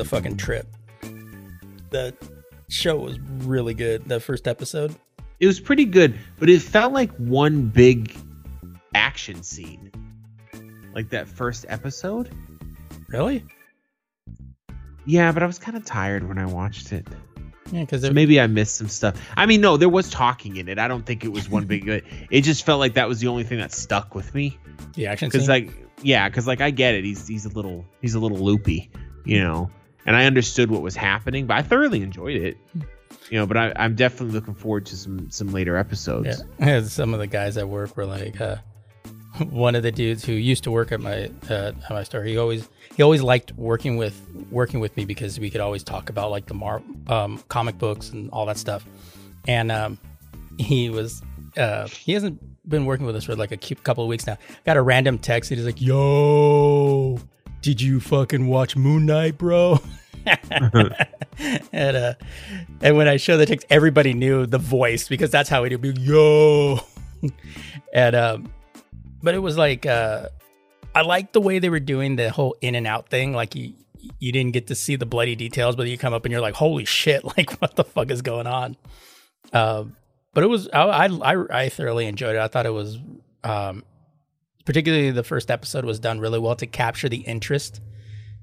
A fucking trip. The show was really good. The first episode. It was pretty good, but it felt like one big action scene. Like that first episode. Really? Yeah, but I was kind of tired when I watched it. Yeah, because So maybe I missed some stuff. I mean, no, there was talking in it. I don't think it was one big. It just felt like that was the only thing that stuck with me. the action Because like, yeah, because like I get it. He's he's a little he's a little loopy, you know, and I understood what was happening, but I thoroughly enjoyed it. You know, but I, I'm definitely looking forward to some some later episodes. Yeah, some of the guys at work were like, uh, one of the dudes who used to work at my uh, at my store. He always he always liked working with working with me because we could always talk about like the mar- um, comic books and all that stuff. And um, he was uh, he hasn't been working with us for like a couple of weeks now. Got a random text. He's like, "Yo, did you fucking watch Moon Knight, bro?" and uh, and when I showed the text, everybody knew the voice because that's how he'd be. Yo, and um, but it was like uh, I liked the way they were doing the whole in and out thing. Like you, you didn't get to see the bloody details, but you come up and you're like, "Holy shit! Like what the fuck is going on?" Um, but it was I, I I I thoroughly enjoyed it. I thought it was um, particularly the first episode was done really well to capture the interest.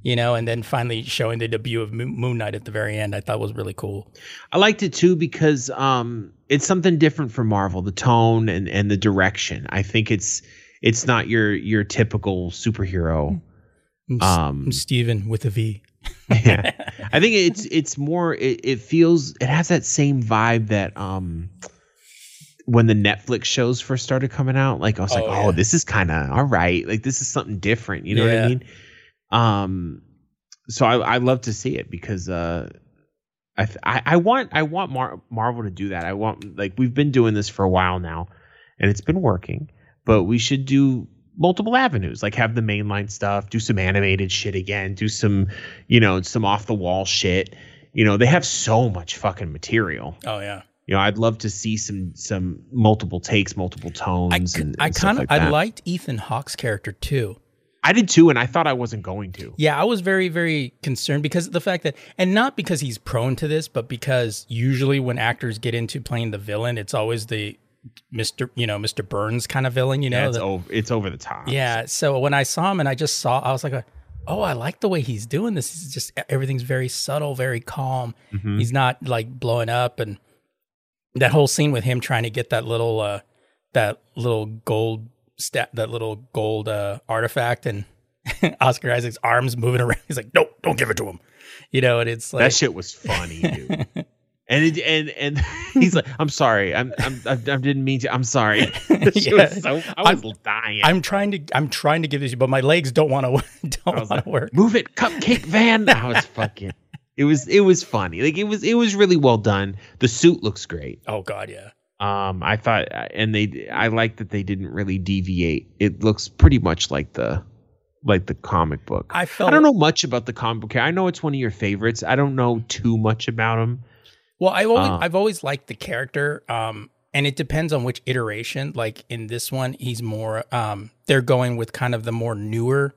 You know, and then finally showing the debut of Moon Knight at the very end, I thought was really cool. I liked it too because um, it's something different for Marvel. The tone and and the direction. I think it's it's not your your typical superhero. I'm Um, I'm Steven with a V. yeah, I think it's it's more. It, it feels it has that same vibe that um when the Netflix shows first started coming out. Like I was Oh, like, yeah. oh, this is kind of all right. Like this is something different. You know what I mean? Um, so I I love to see it because uh. I, th- I I want I want Mar- Marvel to do that. I want like we've been doing this for a while now, and it's been working. But we should do multiple avenues, like have the mainline stuff, do some animated shit again, do some, you know, some off the wall shit. You know, they have so much fucking material. Oh yeah. You know, I'd love to see some some multiple takes, multiple tones. I, and, and I kind of like I liked Ethan Hawke's character too. I did too, and I thought I wasn't going to. Yeah, I was very very concerned because of the fact that and not because he's prone to this, but because usually when actors get into playing the villain, it's always the Mr. you know, Mr. Burns kind of villain, you know. Yeah, it's the- over. It's over the top. yeah, so when I saw him and I just saw I was like Oh, I like the way he's doing this. It's just everything's very subtle, very calm. Mhm. He's not like blowing up and that whole scene with him trying to get that little uh that little gold stat that little gold uh artifact and Oscar Isaac's arms moving around. He's like, "Nope, don't give it to him." You know, and it's like that shit was funny, dude. and it, and and he's like, "I'm sorry, I'm, I'm I didn't mean to. I'm sorry." Yeah. was so, I was dying. I'm trying to I'm trying to give this, but my legs don't want to don't want to work. Move it, cupcake van. I was fucking. It was it was funny. Like it was it was really well done. The suit looks great. Oh God, yeah. Um, I thought, and they, I like that they didn't really deviate. It looks pretty much like the, like the comic book. I felt I don't know much about the comic book. I know it's one of your favorites. I don't know too much about him. Well, I always, Uh. I've always liked the character, um, and it depends on which iteration. Like in this one, he's more. Um, they're going with kind of the more newer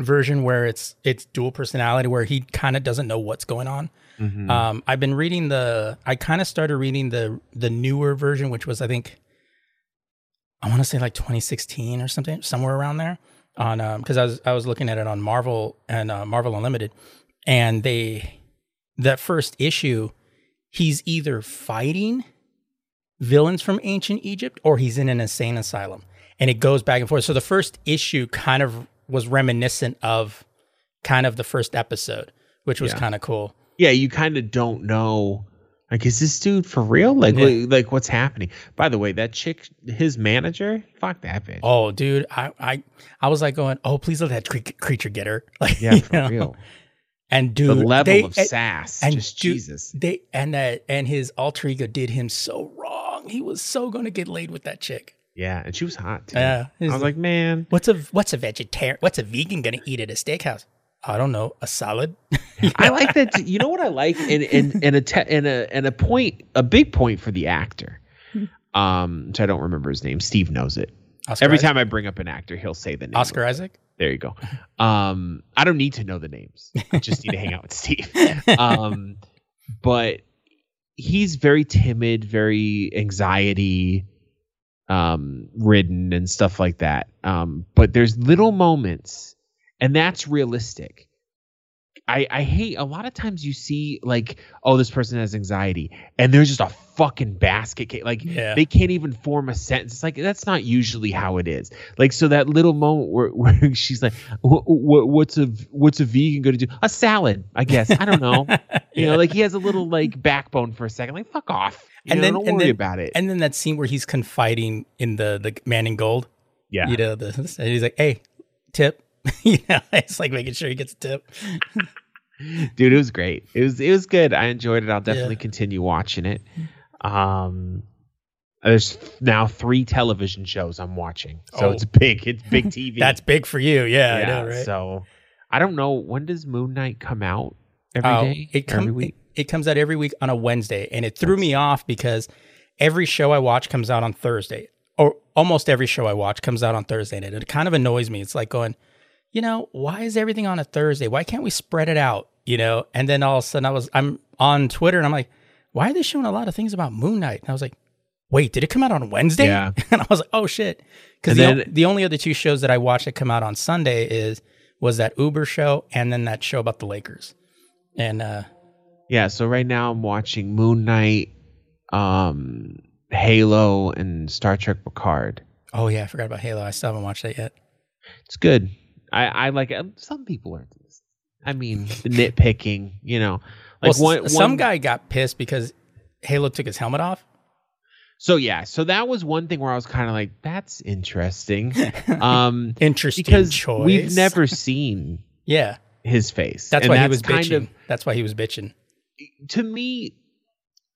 version where it's it's dual personality, where he kind of doesn't know what's going on. Mhm. Um, I've been reading the. I kind of started reading the the newer version, which was I think. I want to say like 2016 or something, somewhere around there. On because I was I was looking at it on Marvel and uh, Marvel Unlimited, and they that first issue, he's either fighting villains from ancient Egypt or he's in an insane asylum, and it goes back and forth. So the first issue kind of was reminiscent of kind of the first episode, which was Yeah. kind of cool. yeah, you kind of don't know. Like, is this dude for real? Like, Yeah. like, like, what's happening? By the way, that chick, his manager, fuck that bitch. Oh, dude, I I I was like going, oh, please let that cre- creature get her. Like, yeah, for know? real. And The dude, level they- of sass, and just dude, Jesus. They and that and his alter ego did him so wrong. He was so gonna get laid with that chick. Yeah, and she was hot too. Yeah, I was like, man, what's a what's a vegetarian? What's a vegan gonna eat at a steakhouse? I don't know. A salad. I like that. You know what I like, and and and a te- and a and a point, a big point for the actor. Um, which I don't remember his name. Steve knows it. Oscar Every Isaac? time I bring up an actor, he'll say the name. Oscar Isaac. There you go. Um, I don't need to know the names. I just need to hang out with Steve. Um, but he's very timid, very anxiety um ridden and stuff like that. Um, but there's little moments and that's realistic. I, I hate a lot of times you see like oh this person has anxiety and there's just a fucking basket case like Yeah. they can't even form a sentence. It's like that's not usually how it is. Like so that little moment where, where she's like what, what, what's a what's a vegan going to do? A salad I guess. I don't know. You know like he has a little like backbone for a second. Like fuck off. You And know, then- don't and worry then- about it. And then that scene where he's confiding in the the man in gold. yeah. You know, the and he's like, "Hey, tip." you know, it's like making sure he gets a tip. dude it was great. It was it was good. I enjoyed it. I'll definitely Yeah. continue watching it. Um there's now three television shows i'm watching. So Oh. it's big. It's big tv That's big for you. Yeah, I know, right? so i don't know. When does moon knight come out? Every Oh, day? It, every week it, it comes out every week on a Wednesday, and it threw me off because every show I watch comes out on Thursday, or almost every show I watch comes out on Thursday, and it, it kind of annoys me. It's like going, you know, why is everything on a Thursday? Why can't we spread it out? You know, and then all of a sudden I was I'm on Twitter and I'm like, why are they showing a lot of things about Moon Knight? And I was like, wait, did it come out on Wednesday? Yeah. and I was like, oh shit, because the, o- the only other two shows that I watched that come out on Sunday is was that Uber show and then that show about the Lakers, and uh yeah so right now i'm watching moon knight um halo and star trek picard Oh yeah, I forgot about Halo. I still haven't watched that yet. it's good i i like it some people are i mean the nitpicking you know like well, one, s- some guy got pissed because Halo took his helmet off. So yeah, so that was one thing where I was kind of like, "That's interesting," um, Interesting because choice. we've never seen Yeah, his face. that's And why he was kind bitching. of- that's why he was bitching. to me.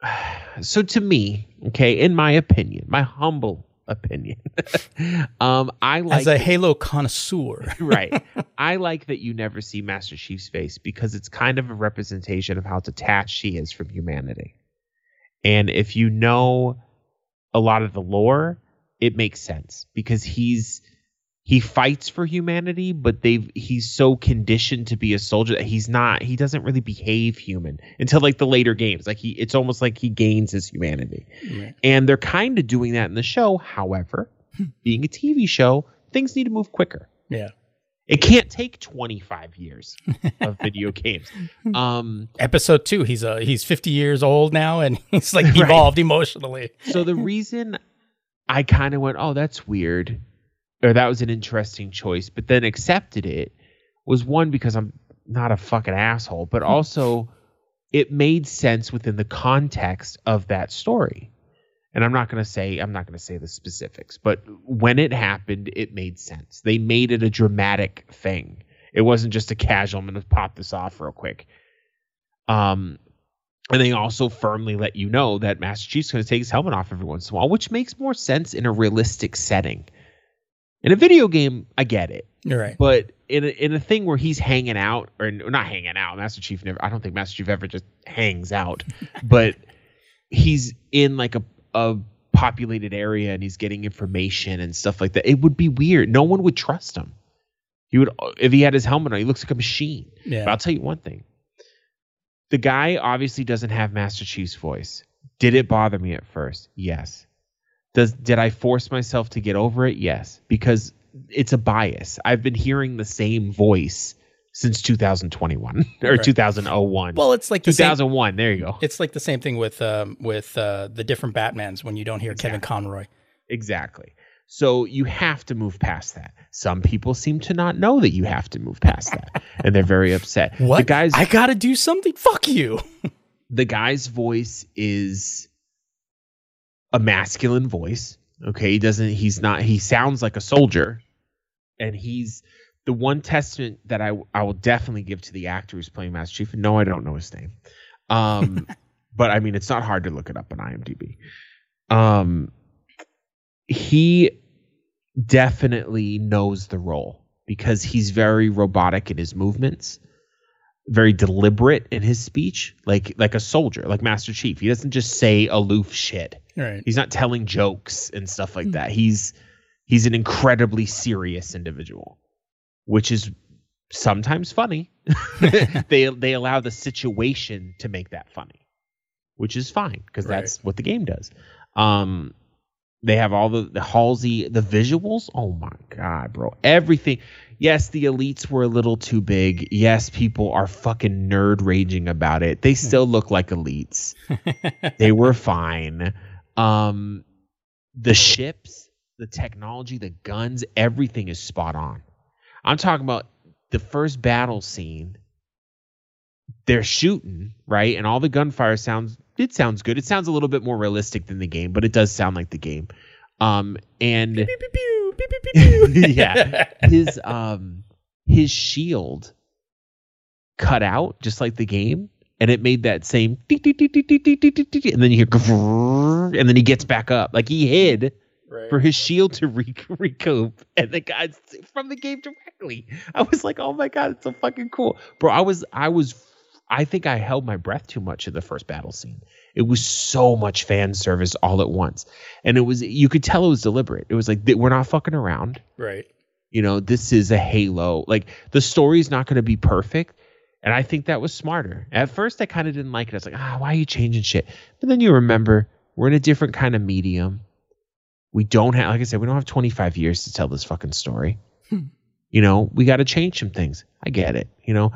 So to me, okay, in my opinion, my humble opinion, um, I like As a Halo connoisseur, right. I like that you never see Master Chief's face because it's kind of a representation of how detached he is from humanity. And if you know a lot of the lore, it makes sense because he's he fights for humanity, but they've he's so conditioned to be a soldier that he's not he doesn't really behave human until like the later games. Like he it's almost like he gains his humanity. Right. And they're kind of doing that in the show. However, being a TV show, things need to move quicker. yeah. It can't take 25 years of video games. Um, Episode two, he's uh he's fifty years old now, and he's like Right. evolved emotionally. so the reason I kind of went, oh, that's weird, or that was an interesting choice, but then accepted it was one because I'm not a fucking asshole, but also it made sense within the context of that story. And I'm not going to say I'm not going to say the specifics, but when it happened, it made sense. They made it a dramatic thing. It wasn't just a casual. I'm going to pop this off real quick. Um, And they also firmly let you know that Master Chief's going to take his helmet off every once in a while, which makes more sense in a realistic setting. In a video game, I get it. You're right. But in a, in a thing where he's hanging out, or not hanging out, Master Chief never. I don't think Master Chief ever just hangs out, but he's in like a a populated area and he's getting information and stuff like that. It would be weird. No one would trust him. He would if he had his helmet on. He looks like a machine. Yeah. But I'll tell you one thing. The guy obviously doesn't have Master Chief's voice. Did it bother me at first? Yes. Does did I force myself to get over it? Yes, because it's a bias. I've been hearing the same voice since 2021 or Right. 2001. Well, it's like the same, 2001. There you go. it's like the same thing with um, with uh, the different Batmans when you don't hear Kevin Conroy. Exactly. So you have to move past that. Some people seem to not know that you have to move past that, and they're very upset. What The guy's I gotta do something. Fuck you. the guy's voice is a masculine voice. Okay, he doesn't. He's not. He sounds like a soldier, and he's the one testament that I I will definitely give to the actor who's playing Master Chief. No, I don't know his name. Um, but I mean, it's not hard to look it up on IMDb. Um, he definitely knows the role because he's very robotic in his movements very deliberate in his speech, like like a soldier, like Master Chief. He doesn't just say aloof shit. Right. He's not telling jokes and stuff like that. He's he's an incredibly serious individual, which is sometimes funny. they they allow the situation to make that funny, which is fine because Right. that's what the game does. Um, they have all the the Halsey the visuals. Oh my god, bro! Everything. Yes, the elites were a little too big. Yes, people are fucking nerd raging about it. They still look like elites. they were fine. Um, the ships, the technology, the guns, everything is spot on. I'm talking about the first battle scene. They're shooting right, and all the gunfire sounds. It sounds good. It sounds a little bit more realistic than the game, but it does sound like the game. Um, and Pew, pew, pew, yeah, his um his shield cut out just like the game, and it made that same and then you hear and then he gets back up. Like he hid right. for his shield to re- recoup and the guys from the game directly. I was like oh my god it's so fucking cool. Bro i was i was i think i held my breath too much in the first battle scene. It was so much fan service all at once. And it was you could tell it was deliberate. It was like we're not fucking around. Right. You know this is a halo. Like the story's not going to be perfect and i think that was smarter. At first i kind of didn't like it. I was like ah why are you changing shit? But then you remember we're in a different kind of medium. We don't have like i said we don't have 25 years to tell this fucking story. Hmm. you know we got to change some things. I get it you know?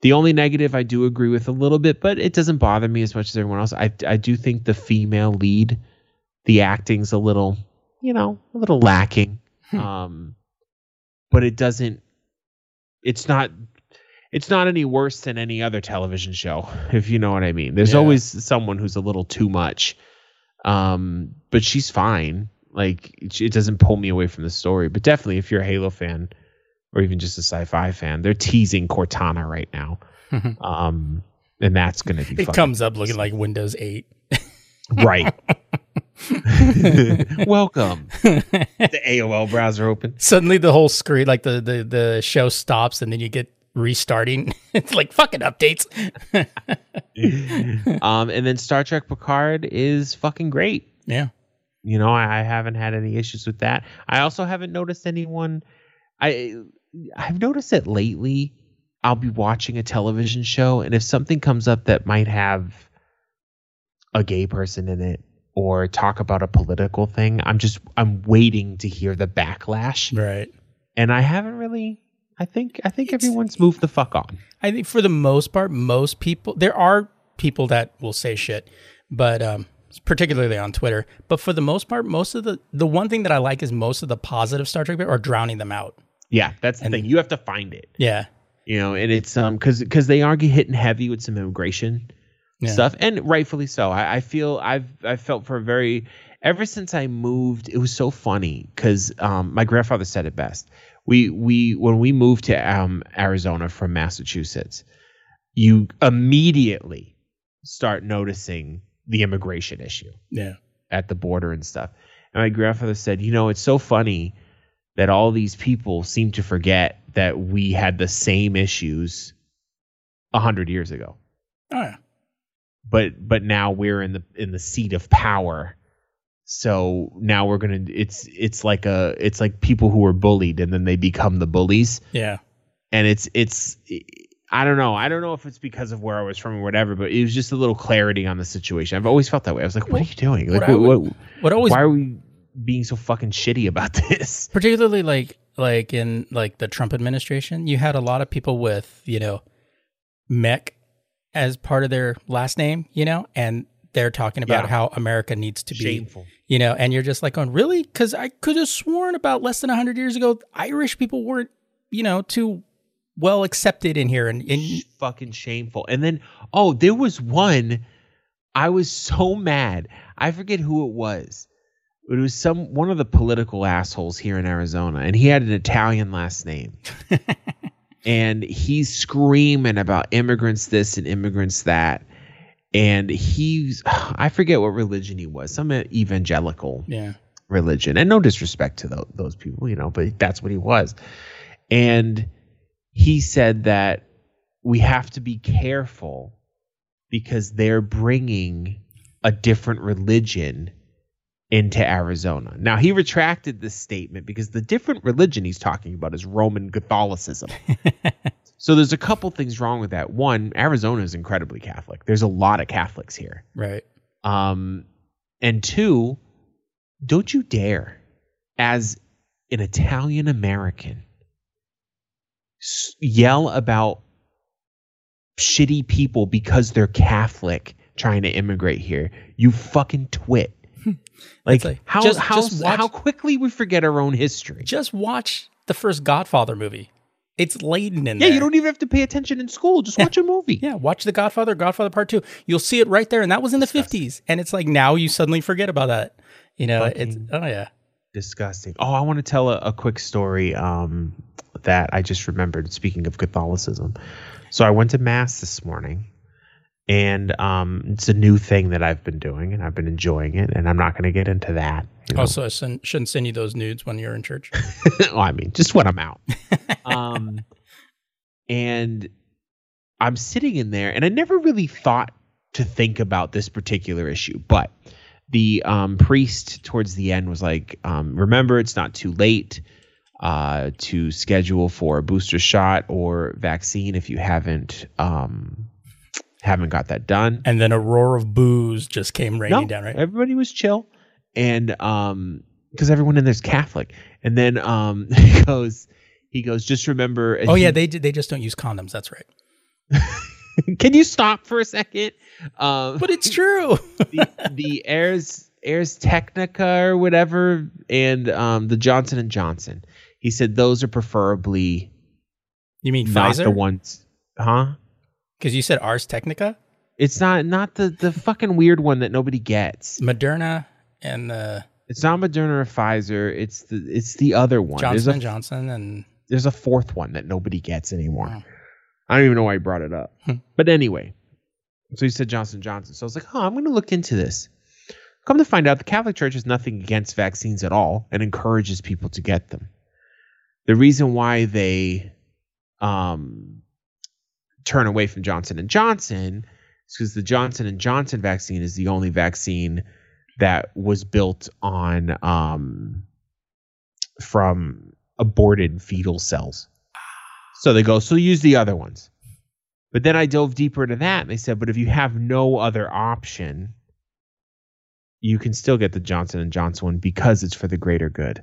The only negative i do agree with a little bit but it doesn't bother me as much as everyone else. I, I do think the female lead the acting's a little you know a little lacking. Hmm. um but it doesn't it's not it's not any worse than any other television show if you know what i mean. There's Yeah. always someone who's a little too much um but she's fine. Like it, it doesn't pull me away from the story. But definitely if you're a halo fan or even just a sci-fi fan they're teasing cortana right now. Um and that's gonna be It comes up looking like Windows 8. right. Welcome. The aol browser open. Suddenly the whole screen, like the, the, the show stops and then you get restarting. it's like fucking updates. um, and then Star Trek Picard is fucking great. yeah. You know, I, I haven't had any issues with that. I also haven't noticed anyone. I I've noticed that lately. I'll be watching a television show, and if something comes up that might have a gay person in it or talk about a political thing, I'm just I'm waiting to hear the backlash, Right. and I haven't really. I think I think It's- everyone's moved the fuck on. I think for the most part, most people there are people that will say shit, but um, particularly on Twitter. But for the most part, most of the the one thing that I like is most of the positive Star Trek are drowning them out. Yeah, that's the And- thing. You have to find it. Yeah, you know and it's um because because they are hitting heavy with some immigration Yeah. stuff and rightfully so I, I feel i've i felt for a very ever since i moved it was so funny because um my grandfather said it best we we when we moved to um arizona from massachusetts you immediately start noticing the immigration issue Yeah. at the border and stuff. And my grandfather said, "You know, it's so funny that all these people seem to forget that we had the same issues a hundred years ago, Oh yeah. but but now we're in the in the seat of power." So now we're gonna. It's it's like a it's like people who were bullied and then they become the bullies Yeah. and it's it's I don't know. I don't know if it's because of where I was from or whatever, but it was just a little clarity on the situation. I've always felt that way. I was like, "What are you doing? Like, What what, what, What always why are we being so fucking shitty about this?" particularly like like in like the Trump administration, you had a lot of people with, you know, mech as part of their last name, you know, and they're talking about Yeah. how America needs to be Shameful. you know, and you're just like going, really? Because I could have sworn about less than 100 years ago, Irish people weren't, you know, too well accepted in here. And, and fucking shameful. And then, oh, there was one. I was so mad. I forget who it was. It was some one of the political assholes here in Arizona, and he had an Italian last name. and he's screaming about immigrants this and immigrants that. And he's I forget what religion he was, some evangelical yeah, religion. And no disrespect to tho- those people, you know, but that's what he was. And he said that we have to be careful because they're bringing a different religion into Arizona. Now, he retracted this statement because the different religion he's talking about is Roman Catholicism. so there's a couple things wrong with that. One, Arizona is incredibly Catholic. There's a lot of Catholics here. right. Um, and two, don't you dare, as an Italian American, yell about shitty people because they're Catholic trying to immigrate here. You fucking twit. Like, like, how just- how just watch- how quickly we forget our own history. Just watch the first Godfather movie. It's laden in Yeah, there. Yeah, you don't even have to pay attention in school. Just watch a movie. Yeah, watch The Godfather, Godfather Part Two. You'll see it right there, and that was in the fifties. And it's like now you suddenly forget about that. You know, it's oh yeah, disgusting. Oh, I want to tell a, a quick story um, that I just remembered. Speaking of Catholicism, so I went to mass this morning, and um, it's a new thing that I've been doing, and I've been enjoying it. And I'm not going to get into that. You know. Also, I sen- shouldn't send you those nudes when you're in church. well, I mean, just when I'm out. um, and I'm sitting in there, and I never really thought to think about this particular issue, but the um, priest towards the end was like, um, "Remember, it's not too late uh, to schedule for a booster shot or vaccine if you haven't um, haven't got that done." And then a roar of boos just came raining down, right? Everybody was chill, and um, because everyone in there's Catholic, and then um, he goes, he goes, just remember. Oh he- yeah, they they just don't use condoms. That's right. Can you stop for a second? Um, But it's true. the, the Ars Ars Technica or whatever, and um, the Johnson and Johnson. He said those are preferably you mean not the ones, huh? Because you said Ars Technica, It's not not the the fucking weird one that nobody gets. Moderna, and the It's not Moderna or Pfizer. It's the it's the other one. Johnson and Johnson, and there's a fourth one that nobody gets anymore. Oh. I don't even know why he brought it up. Hmm. But anyway, so he said Johnson Johnson. So I was like, oh, I'm going to look into this. Come to find out, the Catholic Church has nothing against vaccines at all and encourages people to get them. The reason why they um, turn away from Johnson and Johnson is because the Johnson and Johnson vaccine is the only vaccine that was built on um, from aborted fetal cells. So they go, so use the other ones. But then I dove deeper into that and they said, but if you have no other option, you can still get the Johnson and Johnson one because it's for the greater good.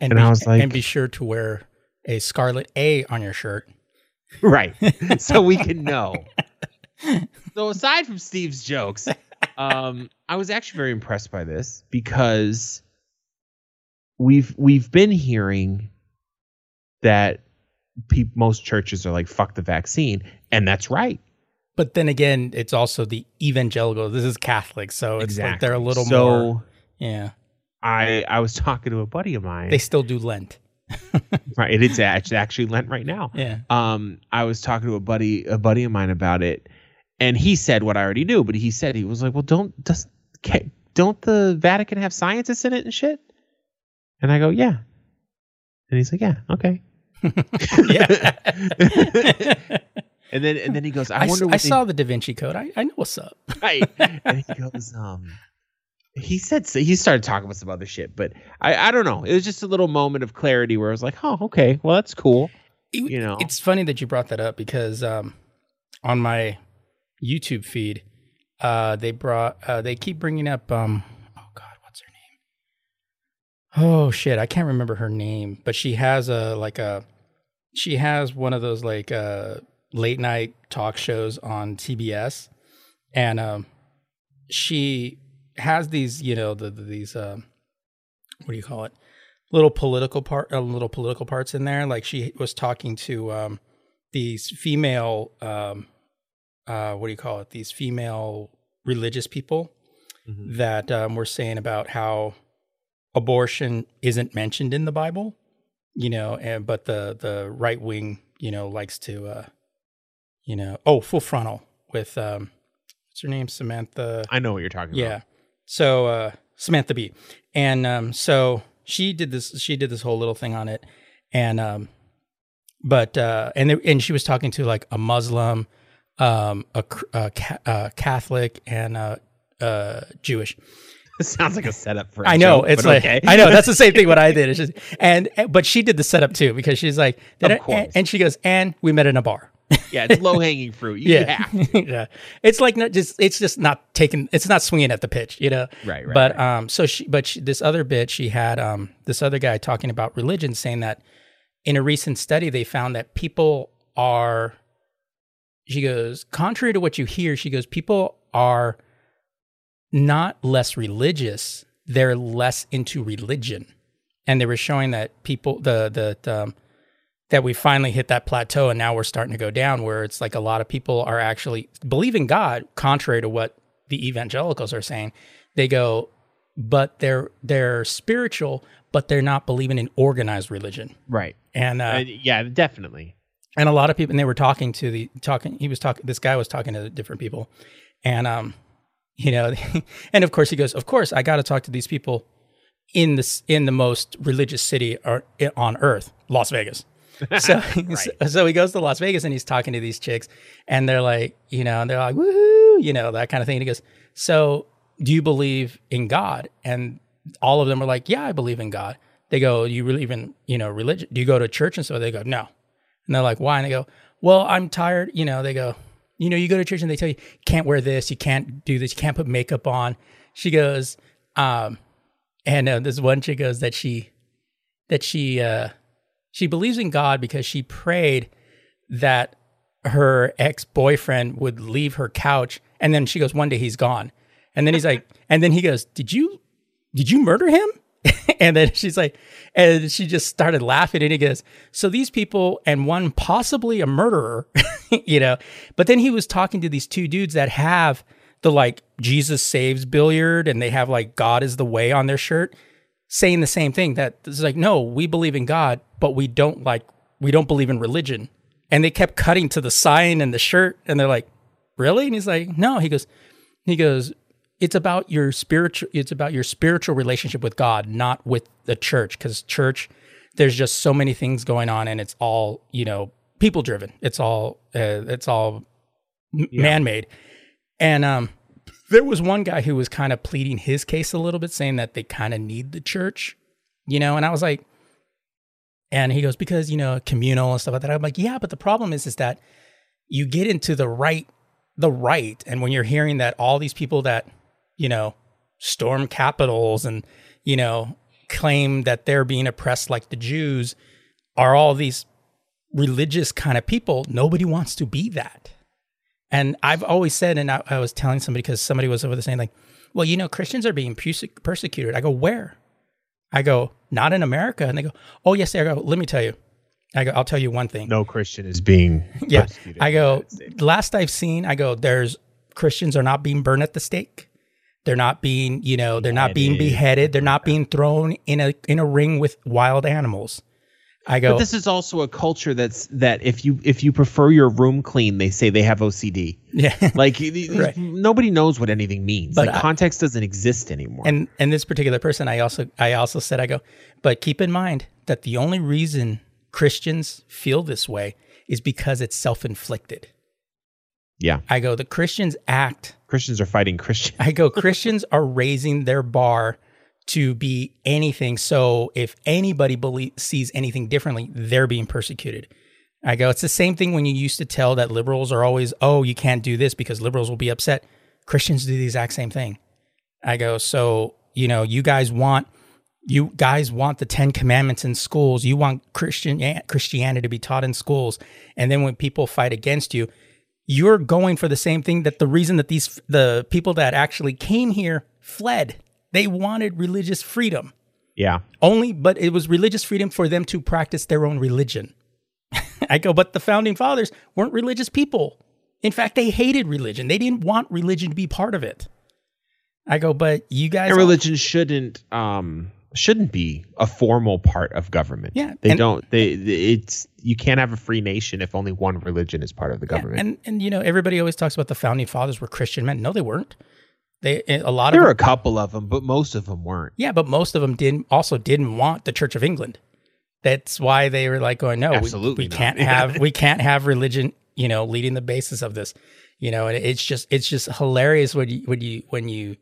and, And be, I was like- and be sure to wear a scarlet A on your shirt. Right. so we can know. So aside from Steve's jokes, um, I was actually very impressed by this because we've we've been hearing that pe- most churches are like fuck the vaccine, and that's right. But then again, it's also the evangelical. This is Catholic, so it's like they're a little so more. Yeah, I I was talking to a buddy of mine. they still do Lent. right, it is actually actually Lent right now. Yeah, um i was talking to a buddy a buddy of mine about it And he said what I already knew, but he said he was like, "Well, don't does don't the Vatican have scientists in it and shit?" And I go, "Yeah." And he's like, "Yeah, okay." yeah. and then and then he goes, "I, I, wonder." I What they- saw the Da Vinci Code. I, I know what's up. right. And he goes, um, he said so he started talking about some other shit, but I I don't know. It was just a little moment of clarity where I was like, oh, okay, well that's cool. It- You know. it's funny that you brought that up because um, on my YouTube feed, uh, they brought uh, they keep bringing up um, oh god, what's her name? Oh shit, I can't remember her name, but she has a like a she has one of those like uh, late night talk shows on TBS, and um, she has these you know the, the these uh, what do you call it? Little political part uh, little political parts in there. Like she was talking to um these female um uh what do you call it these female religious people Mhm. that um, were saying about how abortion isn't mentioned in the bible you know and but the the right wing you know likes to uh you know oh full frontal with um what's her name samantha I know what you're talking yeah. about. Yeah, so uh, Samantha Bee, and um, so she did this. She did this whole little thing on it, and um, but uh, and and she was talking to like a Muslim, um, a, a, a Catholic, and a, uh, Jewish. It sounds like a setup for. a I know joke, it's like okay. I know that's the same thing. What I did is just and but she did the setup too because she's like, Of and, course. and she goes, and we met in a bar. yeah, it's low hanging fruit. You Yeah, have yeah. It's like not just. It's just not taking. It's not swinging at the pitch, you know. Right, right, But right. um, so she, but she, this other bit, she had um, this other guy talking about religion, saying that in a recent study they found that people are. She goes, contrary to what you hear, she goes, people are not less religious; they're less into religion, and they were showing that people the the um, that we finally hit that plateau and now we're starting to go down where it's like a lot of people are actually believing God contrary to what the evangelicals are saying. They go, but they're they're spiritual, but they're not believing in organized religion. Right. And uh, Uh, yeah, definitely. And a lot of people and they were talking to the talking he was talking this guy was talking to different people. And um you know and of course he goes of course i got to talk to these people in this in the most religious city or, on earth las vegas. So, so so he goes to las vegas and he's talking to these chicks and they're like you know and they're like woohoo you know that kind of thing. And he goes so do you believe in god? And all of them are like yeah i believe in god. They go do you believe in you know religion do you go to church? And so they go no and they're like, why? And they go, well, I'm tired. You know, they go, you know, you go to church and they tell you, you can't wear this, you can't do this, you can't put makeup on. She goes, um, and uh, this one chick goes that she, that she, uh, she believes in God because she prayed that her ex boyfriend would leave her couch. And then she goes, one day he's gone. And then he's like, and then he goes, did you, did you murder him? and then she's like, and she just started laughing. And he goes, So these people, and one possibly a murderer, you know. But then he was talking to these two dudes that have the like Jesus saves billiard and they have like God is the way on their shirt, saying the same thing that it's like, No, we believe in God, but we don't like, we don't believe in religion. And they kept cutting to the sign and the shirt. And they're like, Really? And he's like, No. He goes, He goes, it's about your spiritual it's about your spiritual relationship with god not with the church because church there's just so many things going on and it's all you know people driven it's all uh, it's all m- man-made. And um there was one guy who was kind of pleading his case a little bit saying that they kind of need the church you know and i was like and he goes because you know communal and stuff like that. I'm like yeah but the problem is is that you get into the right the right and when you're hearing that all these people that you know storm capitols and you know claim that they're being oppressed like the jews are all these religious kind of people. Nobody wants to be that. And i've always said and i, I was telling somebody because somebody was over there saying like well you know christians are being persecuted. I go where? I go not in america. And they go oh yes i go let me tell you. I go i'll tell you one thing. No Christian is being yeah. I go, last I've seen, I go, there's Christians are not being burned at the stake. They're not being, you know, they're not being Beheaded. They're not being thrown in a in a ring with wild animals. I go. But this is also a culture that's that if you if you prefer your room clean, they say they have OCD. yeah. Like right. nobody knows what anything means. But like I, context doesn't exist anymore. And and this particular person, I also I also said I go, but keep in mind that the only reason Christians feel this way is because it's self inflicted. Yeah. I go, the Christians act. Christians are fighting Christians. I go, Christians are raising their bar to be anything. So if anybody believe, sees anything differently, they're being persecuted. I go, it's the same thing when you used to tell that liberals are always, oh, you can't do this because liberals will be upset. Christians do the exact same thing. I go, so, you know, you guys want you guys want the 10 commandments in schools. You want Christian Christianity to be taught in schools. And then when people fight against you, you're going for the same thing that the reason that these the people that actually came here fled they wanted religious freedom. Yeah. Only, but it was religious freedom for them to practice their own religion. I go, but the founding fathers weren't religious people. In fact, they hated religion. They didn't want religion to be part of it. I go, but you guys. And religion shouldn't um shouldn't be a formal part of government. Yeah, they and, don't. They it's you can't have a free nation if only one religion is part of the government. Yeah, and and you know everybody always talks about the founding fathers were Christian men. No, they weren't. They eh, a lot there of there are a couple of them, but most of them weren't. Yeah, but most of them didn't also didn't want the Church of England. That's why they were like going, no, Absolutely we, we can't have we can't have religion, you know, leading the basis of this. You know, and it's just it's just hilarious when you when you when you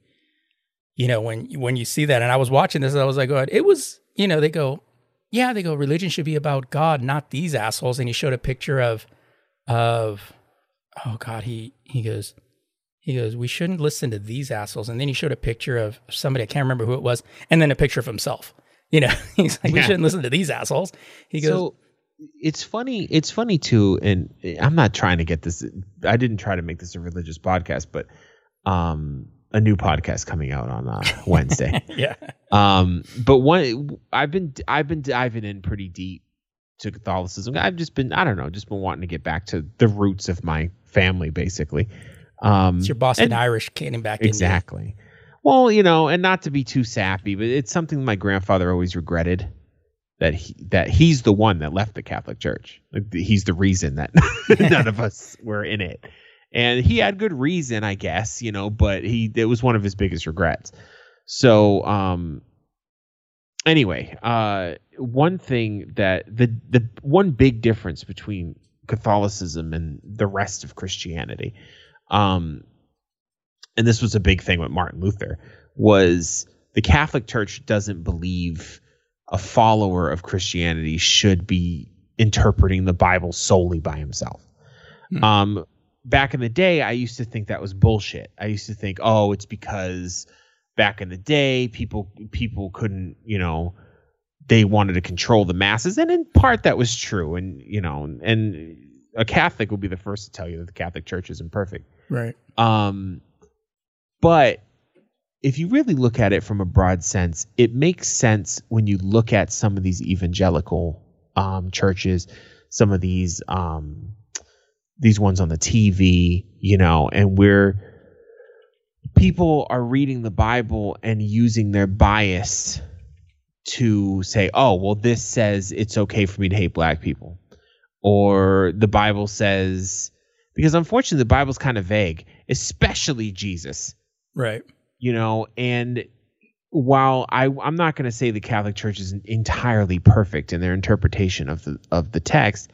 you know when when you see that. And I was watching this, and I was like, going, it was you know they go, yeah, they go, religion should be about God, not these assholes. And he showed a picture of of oh God, he he goes he goes, We shouldn't listen to these assholes. And then he showed a picture of somebody, I can't remember who it was, and then a picture of himself. You know, he's like, yeah. We shouldn't listen to these assholes. He goes, so, it's funny. It's funny too, and I'm not trying to get this. I didn't try to make this a religious podcast, but um, a new podcast coming out on uh, Wednesday. yeah. Um, but one I've been I've been diving in pretty deep to Catholicism. I've just been I don't know, just been wanting to get back to the roots of my family, basically. Um, it's your Boston and, Irish came back in. exactly. Well, you know, and not to be too sappy, but it's something my grandfather always regretted that he that he's the one that left the Catholic Church. Like, he's the reason that none of us were in it, and he had good reason, I guess, you know. But he it was one of his biggest regrets. So, um, anyway, uh, one thing that the the one big difference between Catholicism and the rest of Christianity um, and this was a big thing with Martin Luther was the Catholic Church doesn't believe a follower of Christianity should be interpreting the Bible solely by himself. Hmm. Um, back in the day, I used to think that was bullshit. I used to think, oh, it's because back in the day, people people couldn't, you know, they wanted to control the masses, and in part that was true. And you know, and a Catholic will be the first to tell you that the Catholic Church isn't perfect. Right. Um, but if you really look at it from a broad sense, it makes sense when you look at some of these evangelical um, churches, some of these um, these ones on the TV, you know, and we're people are reading the Bible and using their bias to say, "Oh, well, this says it's okay for me to hate black people." or the Bible says because unfortunately the Bible's kind of vague, especially Jesus. Right. You know, and while I I'm not going to say the Catholic Church is entirely perfect in their interpretation of the of the text,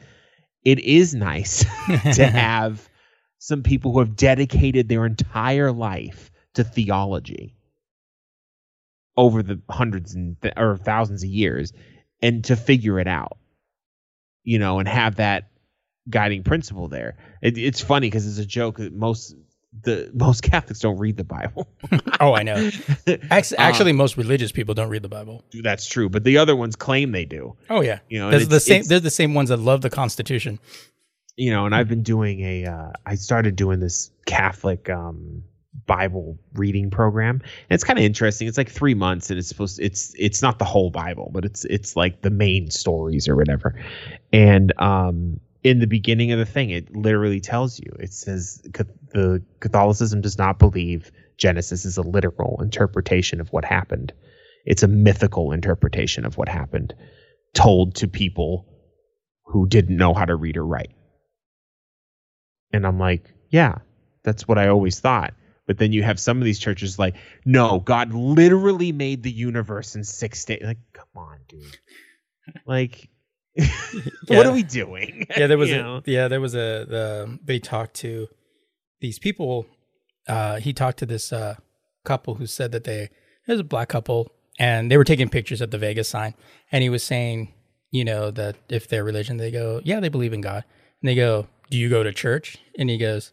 it is nice to have some people who have dedicated their entire life to theology over the hundreds and th- or thousands of years and to figure it out you know, and have that guiding principle there. It, it's funny because it's a joke that most the most Catholics don't read the Bible. oh, I know. Actually, um, actually, most religious people don't read the Bible. That's true, but the other ones claim they do. Oh yeah, you know, they're the same. They're the same ones that love the Constitution. You know, and I've been doing a. Uh, I started doing this Catholic um, Bible reading program. And it's kind of interesting. It's like three months, and it's supposed. To, it's it's not the whole Bible, but it's it's like the main stories or whatever. And um, in the beginning of the thing, it literally tells you. It says the Catholicism does not believe Genesis is a literal interpretation of what happened. It's a mythical interpretation of what happened. told to people who didn't know how to read or write. And I'm like, yeah, that's what I always thought. But then you have some of these churches like, no, God literally made the universe in six days. Like, come on, dude. Like, what are we doing? Yeah, there was You a know? yeah, there was a the they talked to these people. Uh, he talked to this uh, couple who said that they it was a black couple and they were taking pictures at the Vegas sign, and he was saying, you know, that if their religion, they go, yeah, they believe in God, and they go, do you go to church? And he goes,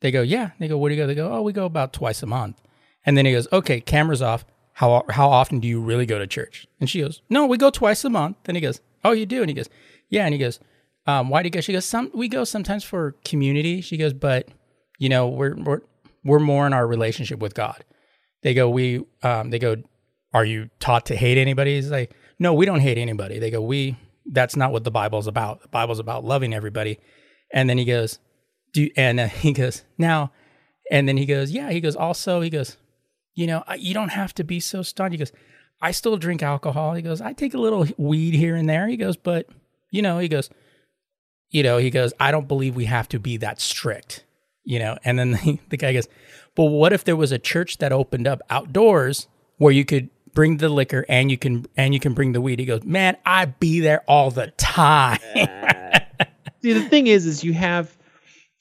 they go, yeah. They go, where do you go? They go, oh, we go about twice a month. And then he goes, okay, cameras off. How how often do you really go to church? And she goes, no, we go twice a month. Then he goes, oh, you do? And he goes, yeah. And he goes, um, why do you go? She goes, some we go sometimes for community. She goes, but you know, we're we're we're more in our relationship with God. They go, we um, they go, are you taught to hate anybody? He's like, no, we don't hate anybody. They go, we that's not what the Bible's about. The Bible's about loving everybody. And then he goes, do and uh, he goes now, and then he goes, yeah. He goes also. He goes, you know, you don't have to be so stunned. He goes, I still drink alcohol. He goes, I take a little weed here and there. He goes, but you know, he goes, you know, he goes, I don't believe we have to be that strict, you know. And then the, the guy goes, but what if there was a church that opened up outdoors where you could bring the liquor and you can and you can bring the weed? He goes, man, I'd be there all the time. See, the thing is, is you have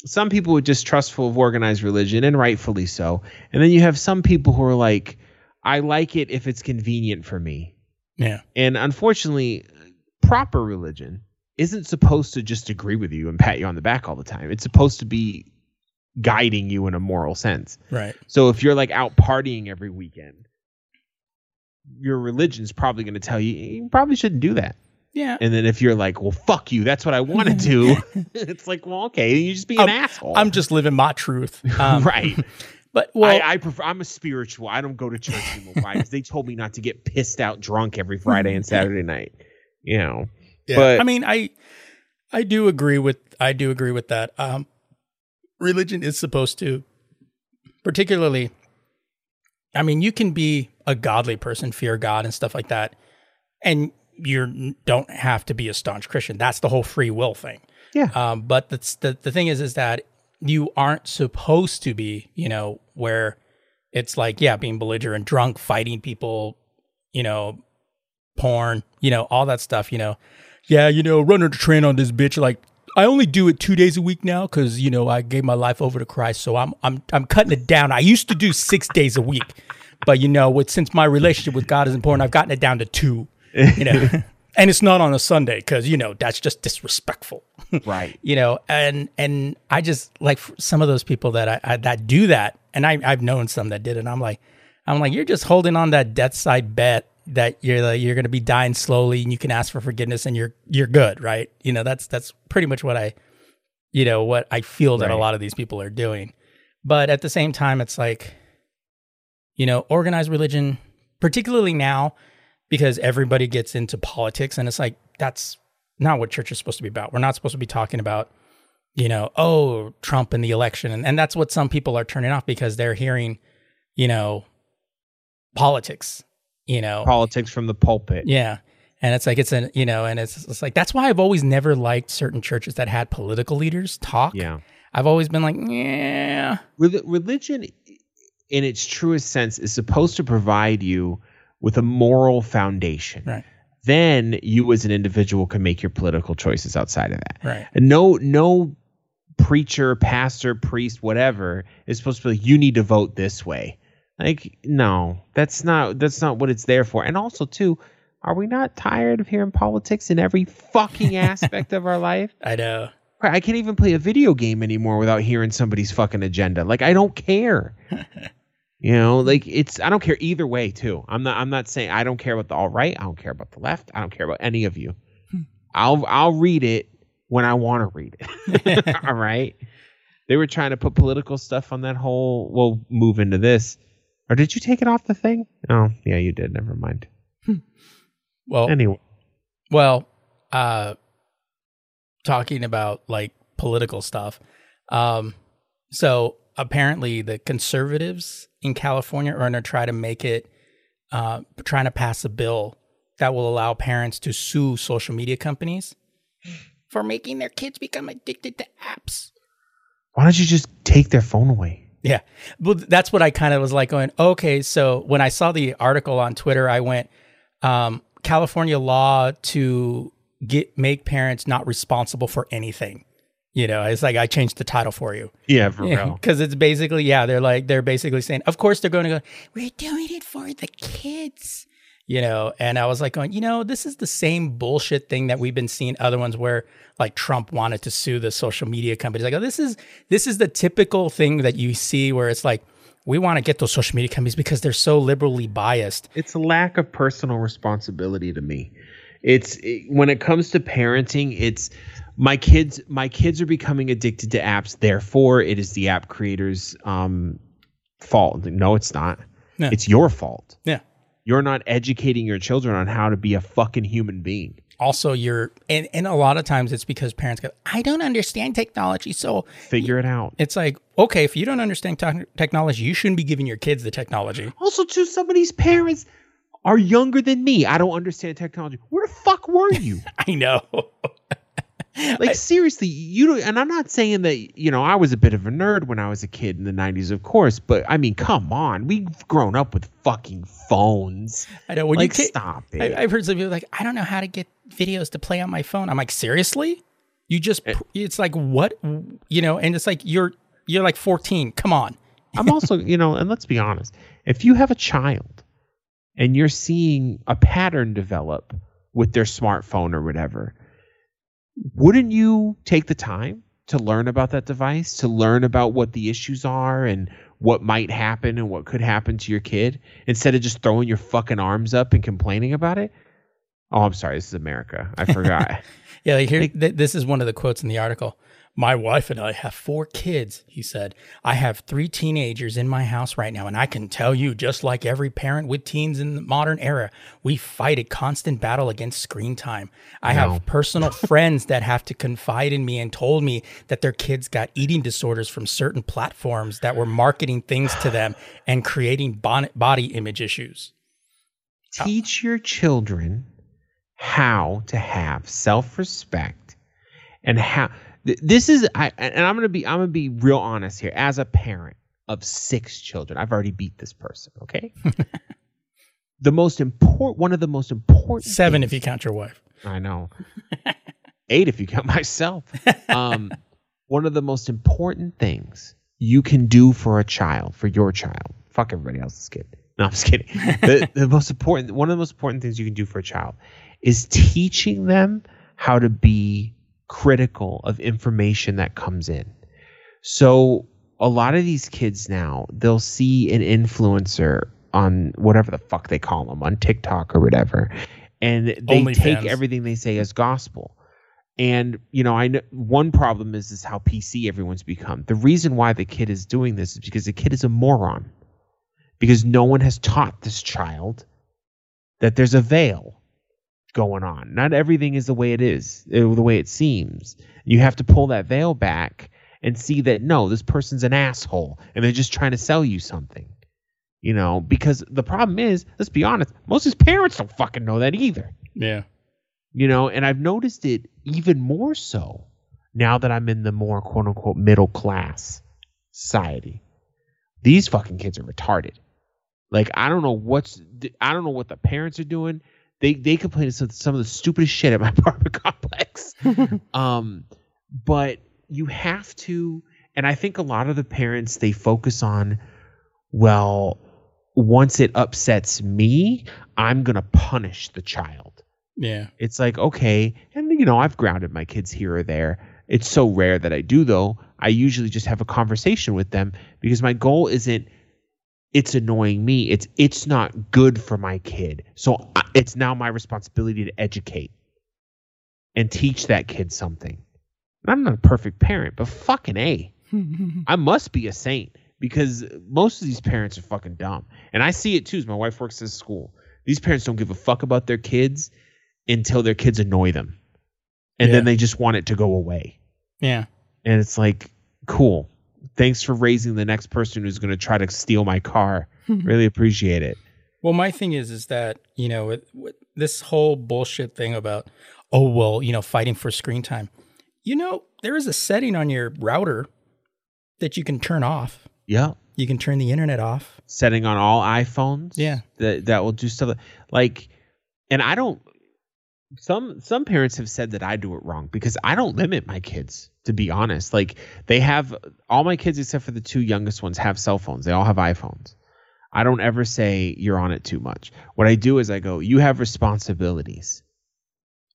some people who are distrustful of organized religion, and rightfully so. And then you have some people who are like, I like it if it's convenient for me. yeah, And unfortunately, proper religion isn't supposed to just agree with you and pat you on the back all the time. It's supposed to be guiding you in a moral sense. right. So if you're like out partying every weekend, your religion's probably going to tell you you probably shouldn't do that. Yeah, And then if you're like, well, fuck you, that's what I want to do, it's like, well, okay, you're just being an asshole. I'm just living my truth. Um, right. But well, I, I prefer. I'm a spiritual. I don't go to church anymore. Why? 'Cause they told me not to get pissed out drunk every Friday and Saturday night. You know. But I mean, I I do agree with I do agree with that. Um, religion is supposed to, particularly. I mean, you can be a godly person, fear God and stuff like that, and you don't have to be a staunch Christian. That's the whole free will thing. Yeah. Um, but that's the the thing is, is that you aren't supposed to be, you know, where it's like, yeah, being belligerent, drunk, fighting people, you know, porn, you know, all that stuff, you know. Yeah, you know, running the train on this bitch. Like, I only do it two days a week now because you know I gave my life over to Christ, so I'm I'm I'm cutting it down. I used to do six days a week, but you know, with since my relationship with God is important, I've gotten it down to two. You know, and it's not on a Sunday because you know that's just disrespectful right. you know and and i just like some of those people that I, I that do that and i i've known some that did it i'm like i'm like you're just holding on that death side bet that you're like you're going to be dying slowly and you can ask for forgiveness and you're you're good right? You know that's that's pretty much what i you know what i feel that a lot of these people are doing. But at the same time it's like you know organized religion particularly now because everybody gets into politics and it's like that's not what church is supposed to be about. We're not supposed to be talking about you know oh trump and the election. And, and that's what some people are turning off because they're hearing you know politics you know Politics from the pulpit. yeah and it's like it's an you know and it's, it's like that's why i've always never liked certain churches that had political leaders talk Yeah. i've always been like yeah religion, in its truest sense, is supposed to provide you with a moral foundation. right Then you, as an individual, can make your political choices outside of that. right And no, no preacher, pastor, priest, whatever is supposed to be like, you need to vote this way. Like, no, that's not that's not what it's there for. And also, too, are we not tired of hearing politics in every fucking aspect of our life? i know I can't even play a video game anymore without hearing somebody's fucking agenda. Like, I don't care. You know, like it's I don't care either way too. I'm not I'm not saying I don't care about the all right, I don't care about the left, I don't care about any of you. Hmm. I'll I'll read it when I want to read it. all right. They were trying to put political stuff on that whole we'll move into this. Or did you take it off the thing? Oh, yeah, you did. Never mind. well Anyway. Well, uh, talking about like political stuff. Um, so apparently, the conservatives in California are going to try to make it, uh, trying to pass a bill that will allow parents to sue social media companies for making their kids become addicted to apps. Why don't you just take their phone away? Yeah. Well, that's what I kind of was like going, okay. So when I saw the article on Twitter, I went, um, California law to get make parents not responsible for anything. You know, it's like I changed the title for you. Yeah, for real. Because it's basically, yeah, they're like, they're basically saying, of course they're going to go, we're doing it for the kids. You know, and I was like going, you know, this is the same bullshit thing that we've been seeing other ones where like Trump wanted to sue the social media companies. Like, oh, this is this is the typical thing that you see where it's like, we want to get those social media companies because they're so liberally biased. It's a lack of personal responsibility to me. It's it, when it comes to parenting, it's my kids. My kids are becoming addicted to apps. Therefore, it is the app creators' um, fault. No, it's not. Yeah. It's your fault. Yeah. You're not educating your children on how to be a fucking human being. Also, you're and, and a lot of times it's because parents go, I don't understand technology, so Figure it out. it's like, okay, if you don't understand tech technology, you shouldn't be giving your kids the technology. Also, too, some of these parents are younger than me. I don't understand technology. Where the fuck were you? I know. like seriously, you don't, and I'm not saying that you know I was a bit of a nerd when I was a kid in the '90s, of course, but I mean, come on, we've grown up with fucking phones. I know when like, you stop it. I, I've heard some people like, I don't know how to get videos to play on my phone. I'm like, seriously? You just, eh. pr- it's like what, you know? And it's like you're you're like 14. Come on. I'm also, you know, and let's be honest, if you have a child and you're seeing a pattern develop with their smartphone or whatever, wouldn't you take the time to learn about that device, to learn about what the issues are and what might happen and what could happen to your kid instead of just throwing your fucking arms up and complaining about it? Oh, I'm sorry. This is America. I forgot. Yeah, like here, th- this is one of the quotes in the article. My wife and I have four kids, he said. I have three teenagers in my house right now, and I can tell you, just like every parent with teens in the modern era, we fight a constant battle against screen time. I No. have personal friends that have to confide in me and told me that their kids got eating disorders from certain platforms that were marketing things to them and creating bon- body image issues. Uh, teach your children how to have self-respect and how this is I and I'm going to be I'm to be real honest here as a parent of 6 children. I've already beat this person, okay? the most important one of the most important Seven things- if you count your wife. I know. Eight if you count myself. Um, one of the most important things you can do for a child, for your child, fuck everybody else's kid. No, I'm just kidding. the, the most important, one of the most important things you can do for a child is teaching them how to be critical of information that comes in. So a lot of these kids now, they'll see an influencer on whatever the fuck they call them on TikTok or whatever, and they OnlyFans. take everything they say as gospel. And you know, I know one problem is is how PC everyone's become. The reason why the kid is doing this is because the kid is a moron. Because no one has taught this child that there's a veil going on. Not everything is the way it is, uh, the way it seems. You have to pull that veil back and see that no, this person's an asshole and they're just trying to sell you something. You know, because the problem is, let's be honest, most of his parents don't fucking know that either. Yeah. You know, and I've noticed it even more so now that I'm in the more quote unquote middle class society. These fucking kids are retarded. Like I don't know what's I don't know what the parents are doing. They they complain some some of the stupidest shit at my apartment complex. um, but you have to, and I think a lot of the parents they focus on, well, once it upsets me, I'm gonna punish the child. Yeah. It's like, okay, and you know, I've grounded my kids here or there. It's so rare that I do though. I usually just have a conversation with them because my goal isn't it's annoying me. It's it's not good for my kid. So I- it's now my responsibility to educate and teach that kid something. And I'm not a perfect parent, but fucking A. I must be a saint because most of these parents are fucking dumb. And I see it too. As my wife works at a school. These parents don't give a fuck about their kids until their kids annoy them. And then they just want it to go away. yeah. And it's like, cool. Thanks for raising the next person who's going to try to steal my car. Really appreciate it. Well, my thing is, is that you know, with, with this whole bullshit thing about, oh well, you know, fighting for screen time. You know, there is a setting on your router that you can turn off. Yeah. You can turn the internet off. Setting on all iPhones. Yeah. That that will do stuff like, and I don't. Some some parents have said that I do it wrong because I don't limit my kids. To be honest, like they have all my kids except for the two youngest ones have cell phones. They all have iPhones. I don't ever say you're on it too much. What I do is I go, you have responsibilities.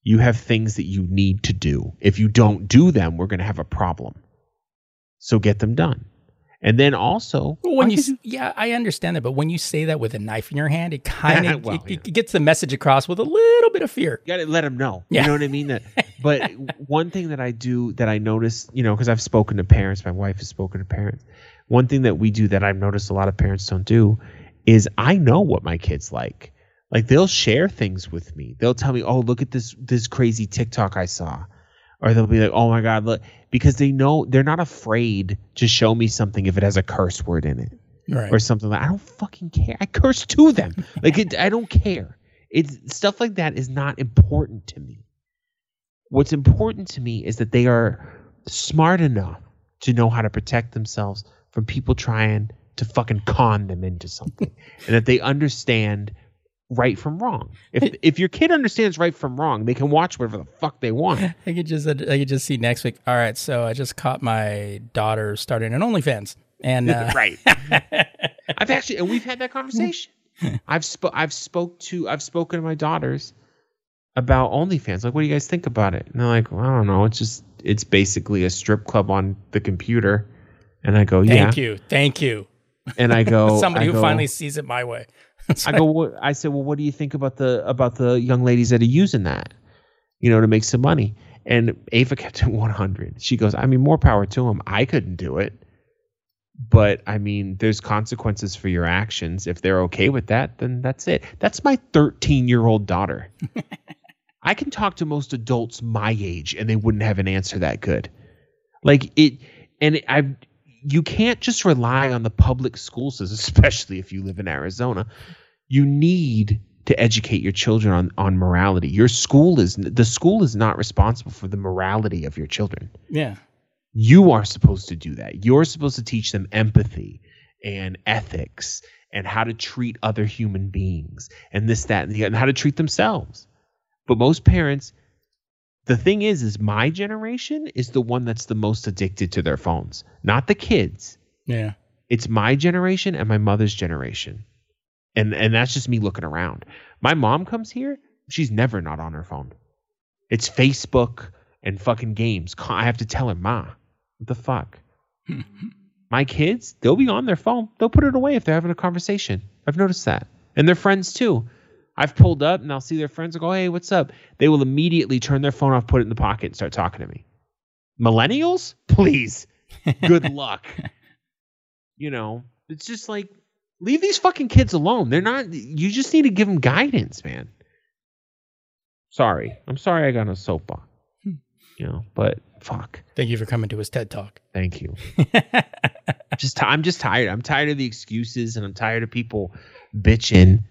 You have things that you need to do. If you don't do them, we're going to have a problem. So get them done. And then also, Well, when you, s- yeah, I understand that, but when you say that with a knife in your hand, it kind of Well, it, yeah. it gets the message across with a little bit of fear. you gotta let them know. Yeah. You know what I mean? That, but one thing that I do that I notice, you know, because I've spoken to parents, my wife has spoken to parents. One thing that we do that I've noticed a lot of parents don't do is I know what my kids like. Like they'll share things with me. They'll tell me, "Oh, look at this this crazy TikTok I saw," or they'll be like, "Oh my God, look," because they know they're not afraid to show me something if it has a curse word in it Right. or something like I don't fucking care. I curse to them. Like it, I don't care. It's stuff like that is not important to me. What's important to me is that they are smart enough to know how to protect themselves from people trying to fucking con them into something, and that they understand right from wrong. If if your kid understands right from wrong, they can watch whatever the fuck they want. I could just I could just see next week. All right, so I just caught my daughter starting an OnlyFans, and uh, right. I've actually, and we've had that conversation. I've sp- I've spoke to, I've spoken to my daughters about OnlyFans. Like, what do you guys think about it? And they're like, well, I don't know. It's just, it's basically a strip club on the computer. And I go, yeah. thank you, thank you, And I go, somebody I who go- finally sees it my way. I go. What, I said, well, what do you think about the about the young ladies that are using that, you know, to make some money? And Ava kept it 100. She goes, I mean, more power to them. I couldn't do it, but I mean, there's consequences for your actions. If they're okay with that, then that's it. That's my 13 year old daughter. I can talk to most adults my age, and they wouldn't have an answer that good. Like it, and I, you can't just rely on the public school system, especially if you live in Arizona. You need to educate your children on on morality. Your school is the school is not responsible for the morality of your children. Yeah, You are supposed to do that. You're supposed to teach them empathy and ethics and how to treat other human beings and this, that, and the and how to treat themselves. But most parents, the thing is, is my generation is the one that's the most addicted to their phones, not the kids. yeah. It's my generation and my mother's generation. And and that's just me looking around. My mom comes here, she's never not on her phone. It's Facebook and fucking games. I have to tell her, "Ma, what the fuck?" My kids, they'll be on their phone. They'll put it away if they're having a conversation. I've noticed that. And their friends too. I've pulled up and I'll see their friends and go, "Hey, what's up?" They will immediately turn their phone off, put it in the pocket and start talking to me. Millennials? Please. Good luck you know, it's just like leave these fucking kids alone. They're not. You just need to give them guidance, man. Sorry, I'm sorry I got on a soapbox. Hmm. You know, but fuck. Thank you for coming to his TED Talk. Thank you. just ti- I'm just tired. I'm tired of the excuses, and I'm tired of people bitching.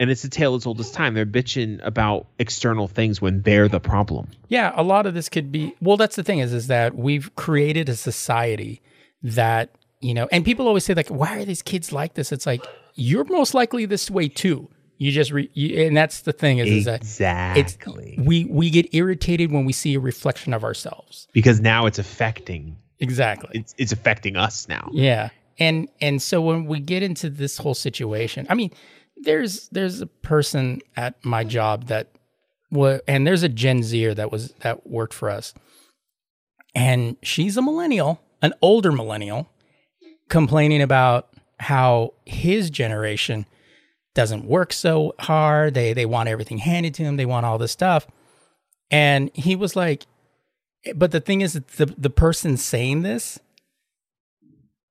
And it's a tale as old as time. They're bitching about external things when they're the problem. Yeah, a lot of this could be well, that's the thing is is that we've created a society that, you know, and people always say like, why are these kids like this? It's like you're most likely this way too. You just re, you, and that's the thing is, is that it's Exactly. we we get irritated when we see a reflection of ourselves. because now it's affecting. Exactly. It's it's affecting us now. Yeah. And and so when we get into this whole situation, I mean, there's there's a person at my job that was and there's a Gen Zer that was that worked for us. And she's a millennial, an older millennial, complaining about how his generation doesn't work so hard. They they want everything handed to them. They want all this stuff. And he was like, but the thing is the the person saying this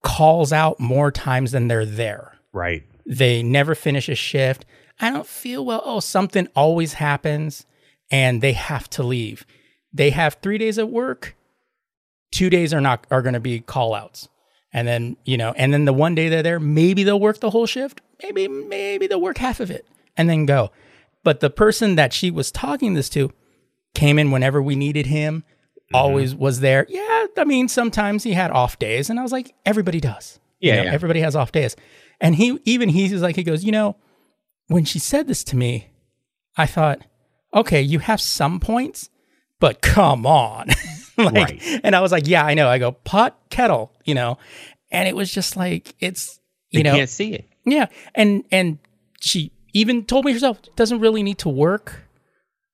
calls out more times than they're there. Right. They never finish a shift. I don't feel well. Oh, something always happens and they have to leave. They have 3 days at work. 2 days are not are going to be call outs. And then, you know, and then the one day they're there, maybe they'll work the whole shift, maybe maybe they'll work half of it and then go. But the person that she was talking this to came in whenever we needed him, Mm-hmm. always was there. Yeah, I mean, sometimes he had off days, and I was like, everybody does. You know, yeah. everybody has off days. And he even he's like, he goes, you know, when she said this to me, I thought, okay, you have some points, but come on. like, Right. And I was like, yeah, I know. I go, pot, kettle, you know. And it was just like, it's, you They know, can't see it. yeah. And, and she even told me herself, doesn't really need to work,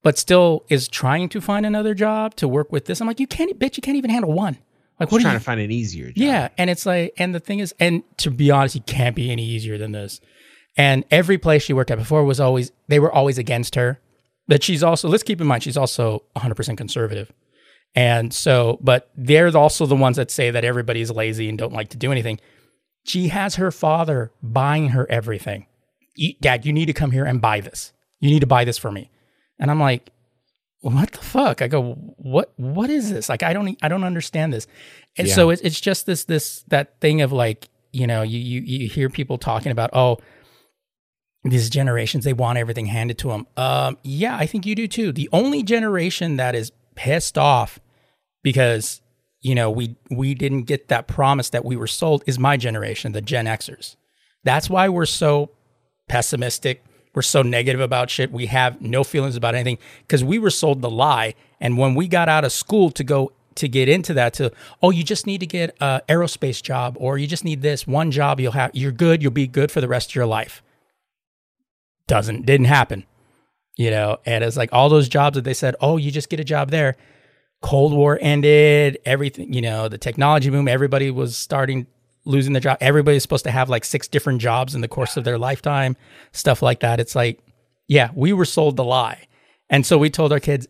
but still is trying to find another job to work with this. I'm like, you can't, bitch, you can't even handle one. Like, what are trying you, to find an easier job. yeah, and it's like, and the thing is, and to be honest, it can't be any easier than this. And every place she worked at before was always, they were always against her. But she's also, let's keep in mind, she's also 100% conservative. And so, but they're also the ones that say that everybody's lazy and don't like to do anything. She has her father buying her everything. Dad, you need to come here and buy this. You need to buy this for me. And I'm like, what the fuck? I go, what what is this? Like I don't I don't understand this. And so it's it's just this this that thing of like, you know, you you you hear people talking about, oh, these generations they want everything handed to them. Um yeah, I think you do too. The only generation that is pissed off because you know, we we didn't get that promise that we were sold is my generation, the Gen Xers. That's why we're so pessimistic. We're so negative about shit. We have no feelings about anything because we were sold the lie. And when we got out of school to go to get into that, to oh, you just need to get a aerospace job, or you just need this one job. You'll have you're good. You'll be good for the rest of your life. Doesn't didn't happen, you know. And it's like all those jobs that they said, oh, you just get a job there. Cold War ended. Everything, you know, the technology boom. Everybody was starting losing their job. Everybody's supposed to have like six different jobs in the course of their lifetime, stuff like that. It's like, yeah, we were sold the lie. And so we told our kids,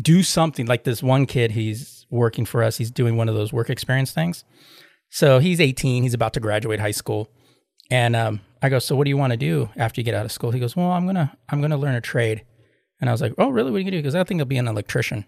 do something like this one kid, he's working for us. He's doing one of those work experience things. So he's 18, he's about to graduate high school. And um, I go, so what do you want to do after you get out of school? He goes, well, I'm going to, I'm to learn a trade. And I was like, oh, really? What are you going to do? Because I think I'll be an electrician.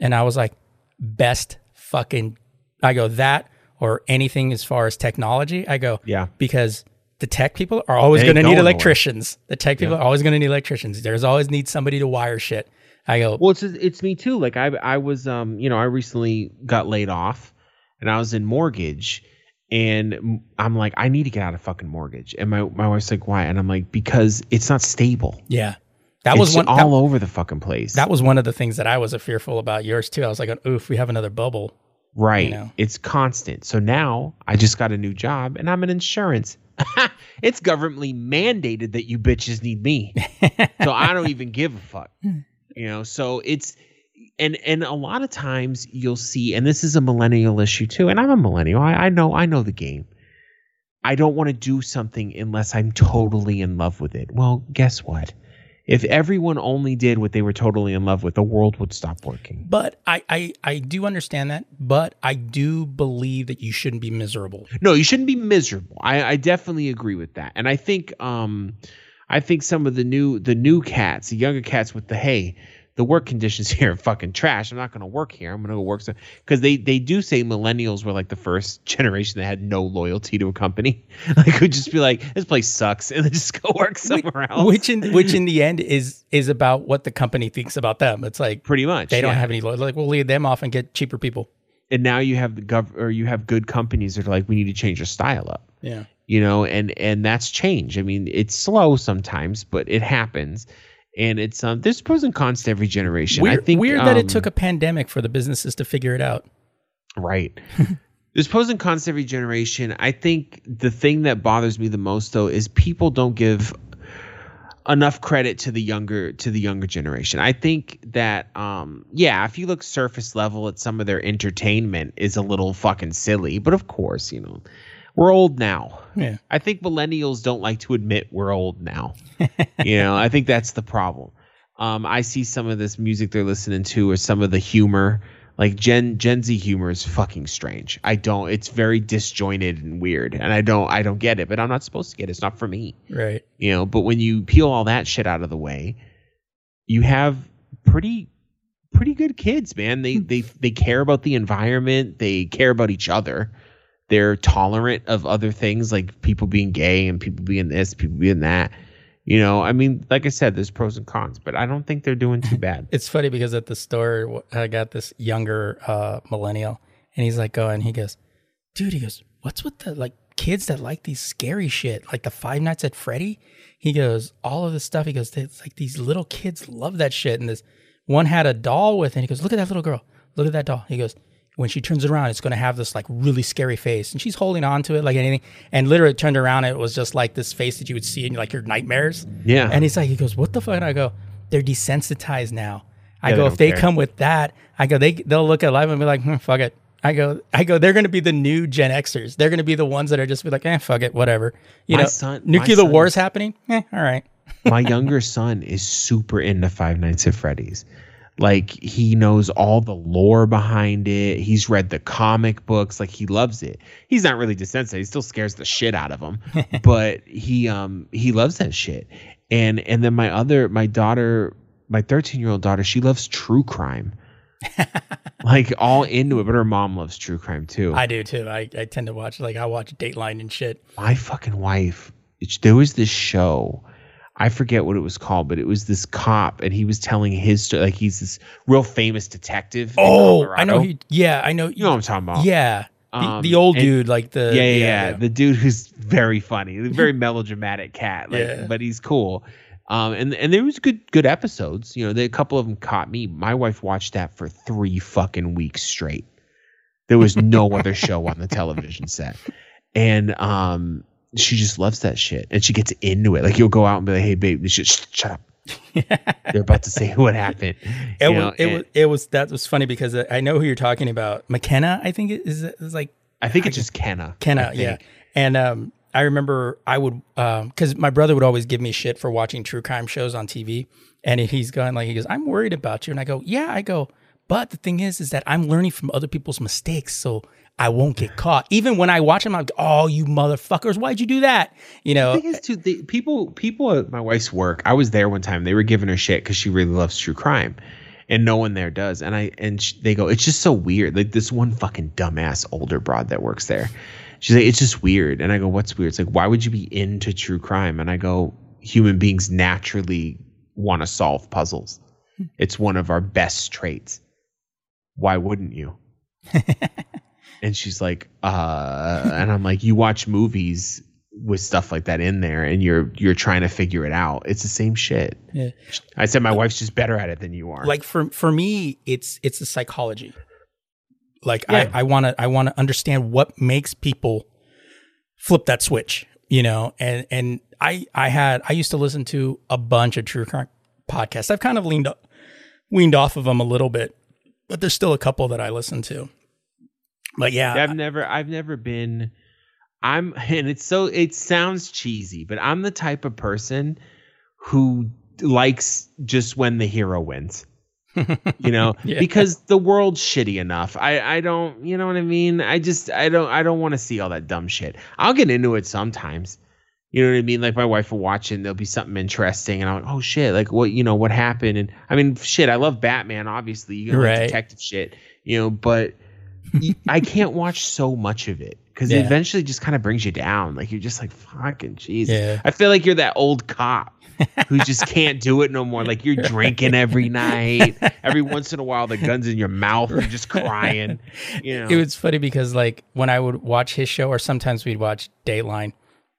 And I was like, best fucking, I go, that or anything as far as technology. I go, Yeah. because the tech people are always going to need nowhere. electricians. The tech people are always going to need electricians. There's always need somebody to wire shit. I go, Well, it's it's me too. Like I I was um you know I recently got laid off, and I was in mortgage, and I'm like I need to get out of fucking mortgage, and my my wife's like why, and I'm like because it's not stable. yeah, that was one. all that, over the fucking place. that was one of the things that I was fearful about yours too. I was like, oof, we have another bubble. Right. know. It's constant. So now I just got a new job, and I'm in insurance. it's governmentally mandated that you bitches need me. so I don't even give a fuck. Hmm. You know, so it's and and a lot of times you'll see, and this is a millennial issue too, and I'm a millennial. I, I know I know the game. I don't want to do something unless I'm totally in love with it. Well, guess what? If everyone only did what they were totally in love with, the world would stop working. But I, I, I do understand that. But I do believe that you shouldn't be miserable. No, you shouldn't be miserable. I, I definitely agree with that. And I think um I think some of the new the new cats, the younger cats with the hey, the work conditions here are fucking trash. I'm not gonna work here. I'm gonna go work because they they do say millennials were like the first generation that had no loyalty to a company. Like would just be like, this place sucks and then just go work somewhere else. Which in which in the end is is about what the company thinks about them. It's like pretty much. they don't yeah. have any loyalty. Like we'll leave them off and get cheaper people. and now you have the gov or you have good companies that are like, we need to change our style up. Yeah. you know and and that's change i mean it's slow sometimes but it happens and it's um there's pros and cons to every generation. Weird, i think weird that it um, took a pandemic for the businesses to figure it out. right. There's pros and cons to every generation. I think the thing that bothers me the most though is people don't give enough credit to the younger to the younger generation. I think that um yeah if you look surface level at some of their entertainment is a little fucking silly but of course you know we're old now Yeah. I think millennials don't like to admit we're old now. you know, I think that's the problem. Um, I see some of this music they're listening to, or some of the humor, like Gen Gen Z humor is fucking strange. I don't. It's very disjointed and weird, and I don't. I don't get it. But I'm not supposed to get it. It's not for me. Right. You know. But when you peel all that shit out of the way, you have pretty pretty good kids, man. They they they care about the environment. They care about each other. They're tolerant of other things like people being gay and people being this, people being that. You know, I mean, like I said, there's pros and cons, but I don't think they're doing too bad. It's funny because at the store, I got this younger uh, millennial, and he's like going, he goes, dude, he goes, what's with the like kids that like these scary shit, like the Five Nights at Freddy? He goes, all of this stuff. He goes, it's like these little kids love that shit. And this one had a doll with it. And he goes, look at that little girl. Look at that doll. He goes, when she turns it around, it's going to have this like really scary face. And she's holding on to it like anything. And literally turned around. It was just like this face that you would see in like your nightmares. Yeah. And he's like, he goes, what the fuck? And I go, they're desensitized now. I Yeah, go, they if they care. come with that, I go, they they'll look at life and be like, hmm, fuck it. I go, I go, they're going to be the new Gen Xers. They're going to be the ones that are just be like, eh, fuck it, whatever. You My know, son- nuclear son war is- is happening. Eh, all right. My younger son is super into Five Nights at Freddy's. Like he knows all the lore behind it. He's read the comic books. Like he loves it. He's not really desensitized. He still scares the shit out of him, but he um he loves that shit. And and then my other my daughter, my 13 year old daughter, she loves true crime. like all into it, but her mom loves true crime too. I do too. I, I tend to watch, like, I watch Dateline and shit. my fucking wife it's, there was this show i forget what it was called but it was this cop and he was telling his story like he's this real famous detective in Oh, I know. He, yeah, I know. you know what i'm talking about Yeah. The, Um, the old and- dude, like the. yeah, yeah, yeah. The dude who's very funny, the very melodramatic cat, like, Yeah. but he's cool. Um, and and there was good good episodes. You know, they, a couple of them caught me. My wife watched that for three fucking weeks straight. There was no other show on the television set, and um, she just loves that shit, and she gets into it. Like you'll go out and be like, "Hey, babe, this shit, shut up." They're about to say what happened. It was, know, it and was, it was, that was funny because I know who you're talking about. McKenna, I think it is, is like I think it's just Kenda. Kenda, yeah. And um, I remember I would, because my brother would always give me shit for watching true crime shows on TV. And he's going like, he goes, I'm worried about you. And I go, yeah, I go, but the thing is, is that I'm learning from other people's mistakes. So I won't get caught. Even when I watch them, I'm like, oh, you motherfuckers, why'd you do that? You know, thing is, too, the people people at my wife's work. I was there one time. They were giving her shit because she really loves true crime, and no one there does. And I and sh- they go, it's just so weird. Like this one fucking dumbass older broad that works there. She's like, it's just weird. And I go, what's weird? It's like, why would you be into true crime? And I go, human beings naturally want to solve puzzles. Hmm. It's one of our best traits. Why wouldn't you? and she's like, uh, and I'm like, you watch movies with stuff like that in there, and you're you're trying to figure it out. It's the same shit. Yeah. I said my wife's just better at it than you are. like for for me, it's it's the psychology. Like Yeah. I I want to I want to understand what makes people flip that switch, you know. And and I I had I used to listen to a bunch of true crime podcasts. I've kind of leaned up weaned off of them a little bit, but there's still a couple that I listen to. But yeah, I've never I've never been I'm and it's so it sounds cheesy, but I'm the type of person who likes just when the hero wins. you know, Yeah. because the world's shitty enough. I I don't, you know what I mean? I just I don't I don't want to see all that dumb shit. I'll get into it sometimes. You know what I mean? Like my wife will watch it and there'll be something interesting and I'm like, oh shit, like what you know, what happened? And I mean shit, I love Batman, obviously. You know, Right. detective shit, you know, but I can't watch so much of it because Yeah. it eventually just kind of brings you down. Like you're just like fucking Jesus. Yeah. I feel like you're that old cop who just can't do it no more. Like you're drinking every night. Every once in a while, the gun's in your mouth. You're just crying. You know. it was funny because like when I would watch his show, or sometimes we'd watch Dateline,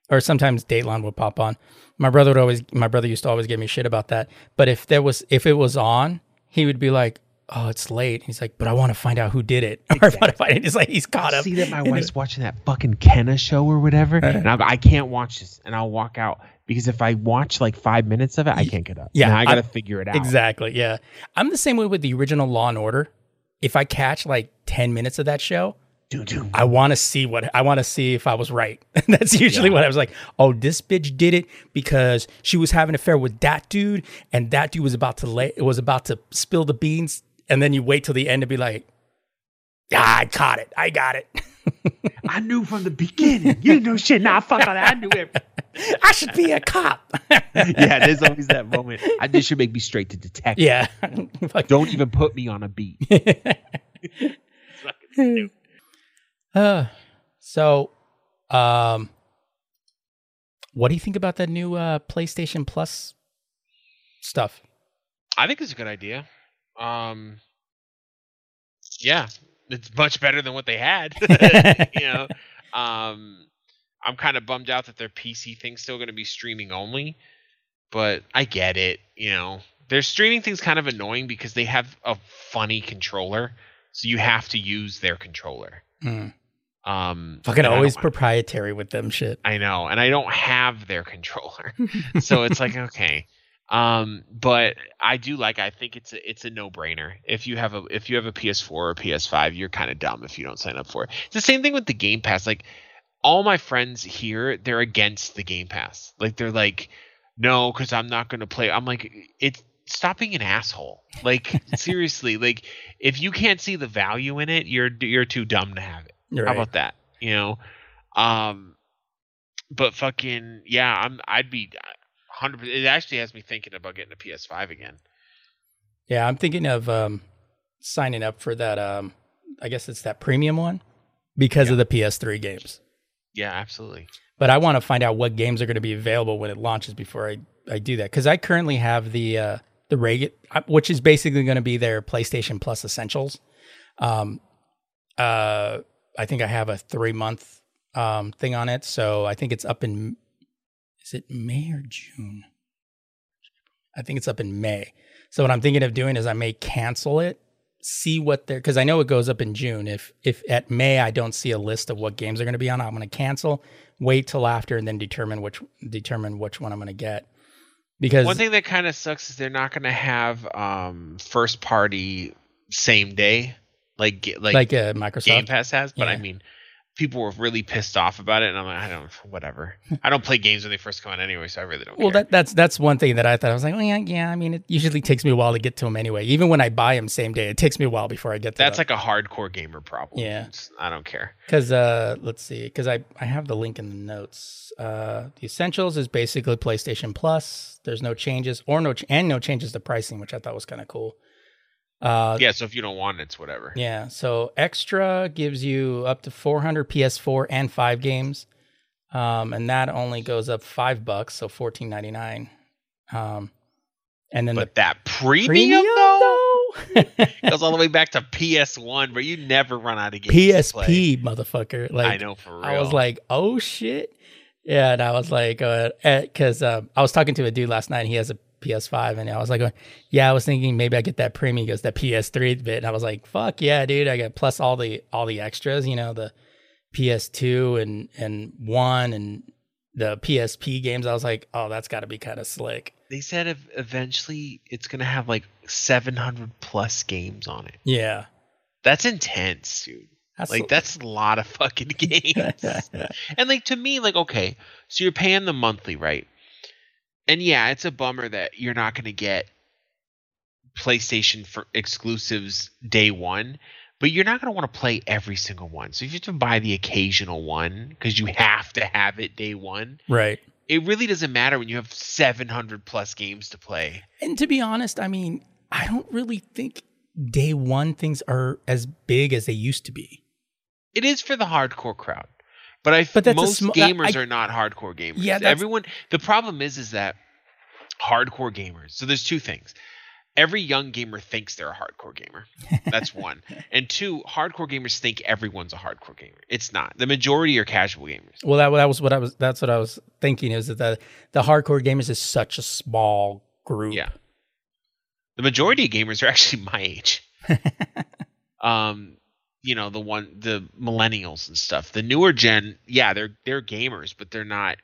or sometimes Dateline would pop on. My brother would always, my brother used to always give me shit about that. But if there was, if it was on, he would be like, "Oh, it's late." He's like, "But I want to find out who did it." Or I want to find it. It's like he's caught up. see that my wife's it. watching that fucking Kenda show or whatever, and I'm, I can't watch this, and I'll walk out because if I watch like five minutes of it, I can't get up. Yeah, Now I got to figure it out. Exactly. Yeah, I'm the same way with the original Law and Order. If I catch like ten minutes of that show, Doo doo. I want to see what I want to see if I was right. That's usually what I was like. Oh, this bitch did it because she was having an affair with that dude, and that dude was about to lay was about to spill the beans, and then you wait till the end to be like, ah, I caught it, I got it. I knew from the beginning. You didn't know shit. Nah, fuck all that. I knew it. I should be a cop. yeah, there's always that moment. I this should make me straight to detective. yeah. Fuck. Don't even put me on a beat. Uh, So, um, what do you think about that new uh, PlayStation Plus stuff? I think it's a good idea. Um, yeah, it's much better than what they had. you know, um, I'm kind of bummed out that their PC thing's still going to be streaming only, but I get it. You know, their streaming thing's kind of annoying because they have a funny controller, so you have to use their controller. Mm. Um, Fucking always proprietary with them shit. I know, and I don't have their controller, so it's like okay. Um, but I do like. I think it's a it's a no brainer. If you have a if you have a PS4 or PS5, you're kind of dumb if you don't sign up for it. It's the same thing with the Game Pass. Like all my friends here, they're against the Game Pass. Like they're like, no, because I'm not gonna play. I'm like, it's stop being an asshole. Like seriously, like if you can't see the value in it, you're you're too dumb to have it. You're How about that? You know, um, but fucking yeah, I'm. I'd be hundred. It actually has me thinking about getting a PS5 again. Yeah, I'm thinking of um, signing up for that. Um, I guess it's that premium one because of the PS3 games. Yeah, absolutely. But I want to find out what games are going to be available when it launches before I, I do that because I currently have the uh, the reg, which is basically going to be their PlayStation Plus Essentials. Um, uh, I think I have a three month um thing on it, so I think it's up in is it May or June? I think it's up in May. So what I'm thinking of doing is I may cancel it, see what they're because I know it goes up in June. If if at May I don't see a list of what games are going to be on, I'm going to cancel. Wait till after and then determine which determine which one I'm going to get. Because One thing that kind of sucks is they're not going to have um, first party same day like like, like, uh, Microsoft, Game Pass has. But I mean, people were really pissed off about it, and I'm like, I don't, know, whatever. I don't play games when they first come out anyway, so I really don't. Well, care. that that's that's one thing that I thought I was like, well, yeah, yeah. I mean, it usually takes me a while to get to them anyway. Even when I buy them same day, it takes me a while before I get to that's them. like a hardcore gamer problem. Yeah. It's- I don't care. Because uh, let's see, because I I have the link in the notes. Uh, the essentials is basically PlayStation Plus. There's no changes or no ch- and no changes to pricing, which I thought was kind of cool. Uh, Yeah, so if you don't want it, it's whatever. yeah. So extra gives you up to 400 PS4 and five games, um, and that only goes up five bucks, so 14.99. Um, and then But the that premium, premium though though, goes all the way back to PS1, where you never run out of games. PSP motherfucker. Like I know for real. I was like, oh shit. Yeah, and I was like, because uh, I was talking to a dude last night. And he has a PS5, and I was like, oh, yeah, I was thinking maybe I get that premium. He goes that PS3 bit, and I was like, fuck yeah, dude, I got plus all the all the extras. You know, the PS2 and and one and the PSP games. I was like, oh, that's got to be kind of slick. they said ev- eventually it's gonna have like 700 plus games on it. Yeah, That's intense, dude. that's Like that's a lot of fucking games. and like to me, like okay, so you're paying the monthly, right? And yeah, it's a bummer that you're not gonna get PlayStation for exclusives day one, but you're not gonna want to play every single one. So if you have to buy the occasional one because you have to have it day one, right. it really doesn't matter when you have 700 plus games to play. And to be honest, I mean, I don't really think day one things are as big as they used to be. It is for the hardcore crowd, but I But most sm- gamers I- are not hardcore gamers. Yeah, everyone. The problem is, is that hardcore gamers. So there's two things. Every young gamer thinks they're a hardcore gamer. That's one. and two, hardcore gamers think everyone's a hardcore gamer. It's not. The majority are casual gamers. Well, that, that was what I was. That's what I was thinking. Is that the the hardcore gamers is such a small group. Yeah. The majority of gamers are actually my age. um, you know, the one the millennials and stuff. The newer gen, yeah, they're they're gamers, but they're not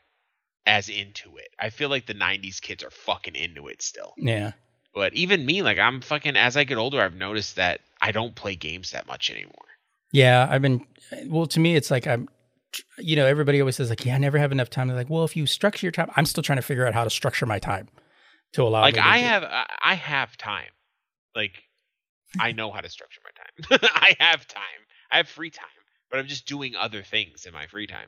as into it. I feel like the 90s kids are fucking into it still. yeah. But even me, like I'm fucking as I get older, I've noticed that I don't play games that much anymore. Yeah, I've been. Well, to me, it's like I'm. You know, everybody always says like, "Yeah, I never have enough time." They're like, "Well, if you structure your time," I'm still trying to figure out how to structure my time to allow. like I have I I have time. Like I know how to structure my time. I have time. I have free time, but I'm just doing other things in my free time.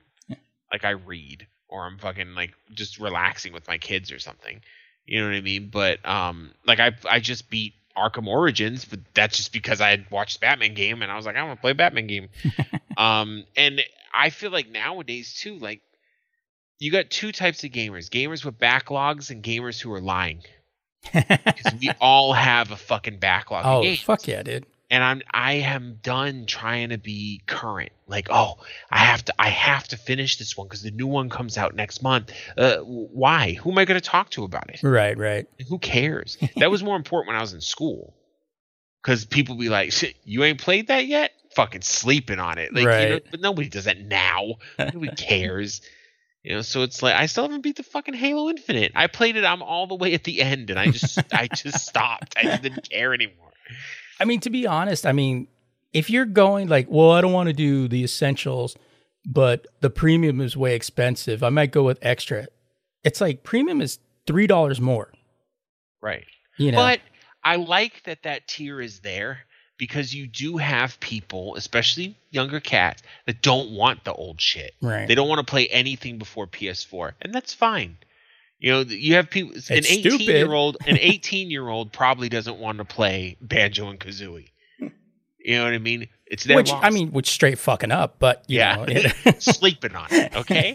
Like I read or I'm fucking like just relaxing with my kids or something. You know what I mean? But um like I I just beat Arkham Origins, but that's just because I had watched Batman game and I was like, I want to play Batman game. um and I feel like nowadays too, like you got two types of gamers: gamers with backlogs and gamers who are lying. Because we all have a fucking backlog. of oh fuck yeah, dude. And I'm I am done trying to be current. Like, oh, I have to I have to finish this one because the new one comes out next month. Uh, why? Who am I going to talk to about it? Right, right. Who cares? that was more important when I was in school. Because people be like, "Shit, you ain't played that yet? Fucking sleeping on it. Like, you know, Right. but nobody does that now. Nobody cares. You know, so it's like I still haven't beat the fucking Halo Infinite. I played it. I'm all the way at the end, and I just I just stopped. I didn't care anymore. I mean, to be honest, I mean, if you're going like, well, I don't want to do the essentials, but the premium is way expensive, I might go with extra. It's like premium is three dollars more. Right. You know, But I like that that tier is there because you do have people, especially younger cats, that don't want the old shit. right? They don't want to play anything before PS4, and that's fine. You know, you have people. It's an eighteen-year-old, an 18 year old probably doesn't want to play Banjo and Kazooie. You know what I mean? It's their which. I mean, which straight fucking up, but you Yeah. know, it- sleeping on it. Okay,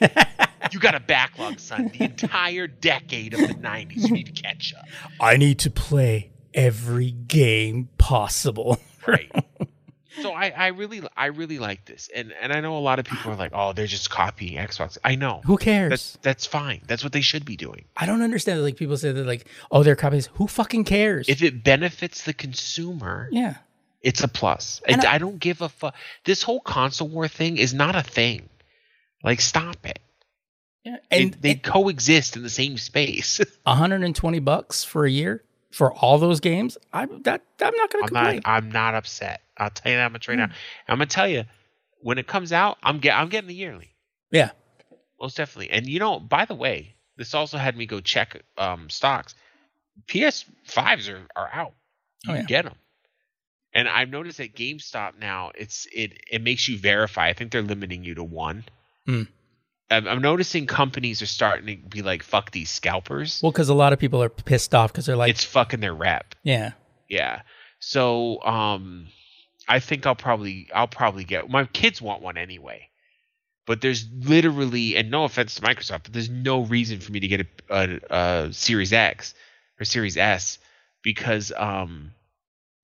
you got a backlog, son. The entire decade of the 90s, you need to catch up. I need to play every game possible. right so I, I really i really like this. And and i know a lot of people are like oh they're just copying xbox. I know. Who cares? that's that's fine. That's what they should be doing. I don't understand. Like people say that, like, oh, they're copies. Who fucking cares? if it benefits the consumer yeah, it's a plus. And I- I, don't give a fuck this whole console war thing is not a thing. Like stop it. Yeah, They- and they coexist in the same space. 120 bucks for a year for all those games. I'm that I'm not gonna i'm complain. not i'm not upset i'll tell you that much right Mm. now i'm gonna tell you when it comes out i'm get i'm getting the yearly yeah, Most definitely. And you know, by the way, this also had me go check um, stocks. PS5s are, are out. You Oh, yeah. get them. And I've noticed at GameStop now, it's it it makes you verify. I think they're limiting you to one. Hmm. I'm, noticing companies are starting to be like, "Fuck these scalpers." well, because a lot of people are pissed off because they're like, it's fucking their rep. yeah, Yeah. So um, I think I'll probably I'll probably get my kids want one anyway. But there's literally, and no offense to Microsoft, but there's no reason for me to get a, a, a Series X or Series S because um,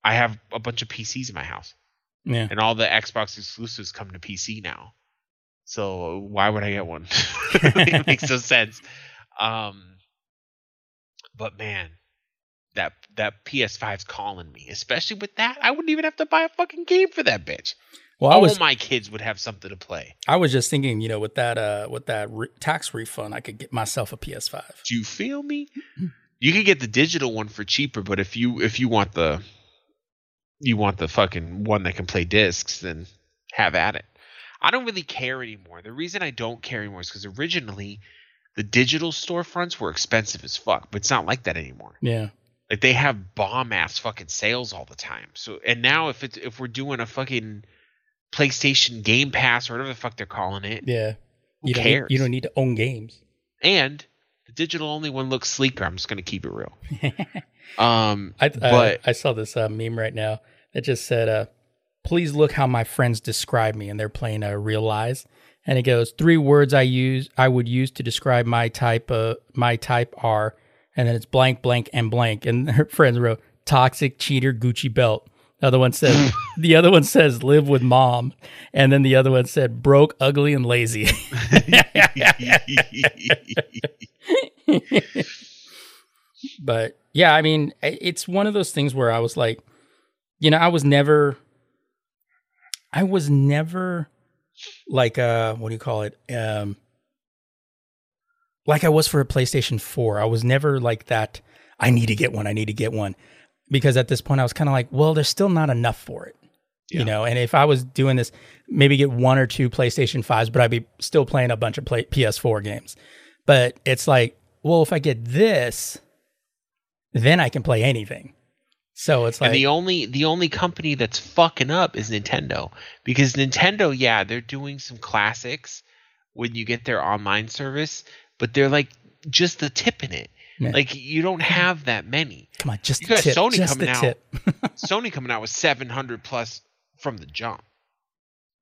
I have a bunch of PCs in my house, yeah. and all the Xbox exclusives come to PC now. So why would I get one? it makes no sense. Um, but man, that that PS5's calling me, especially with that. I wouldn't even have to buy a fucking game for that bitch. Well, All was my kids would have something to play. I was just thinking, you know, with that uh with that re- tax refund, I could get myself a PS5. Do you feel me? You can get the digital one for cheaper, but if you if you want the you want the fucking one that can play discs, then have at it. I don't really care anymore. The reason I don't care anymore is because originally the digital storefronts were expensive as fuck, but it's not like that anymore. Yeah, Like they have bomb ass fucking sales all the time. So and now if it's if we're doing a fucking PlayStation Game Pass or whatever the fuck they're calling it, yeah. Who you don't cares? Need, you don't need to own games. and the digital only one looks sleeker. I'm just gonna keep it real. Um, I but I, I saw this uh, meme right now that just said, uh, "Please look how my friends describe me," and they're playing a Real Lies, and it goes three words I use I would use to describe my type. Uh, my type are, and then it's blank, blank, and blank, and her friends wrote toxic, cheater, Gucci belt. The other one says the other one says live with mom, and then the other one said broke, ugly, and lazy. but yeah, I mean, it's one of those things where I was like, you know, I was never, I was never like, uh, what do you call it? Um, like I was for a PlayStation 4. I was never like that. I need to get one. I need to get one. Because at this point, I was kind of like, well, there's still not enough for it. Yeah. You know, and if I was doing this, maybe get one or two PlayStation 5s, but I'd be still playing a bunch of play- PS4 games. But it's like, well, if I get this, then I can play anything. So it's like, and the only the only company that's fucking up is Nintendo because Nintendo, yeah, they're doing some classics when you get their online service, but they're like just the tip in it. Yeah. Like you don't have that many. come on, just You the got tip, Sony just coming the out. Sony coming out with 700 plus from the jump.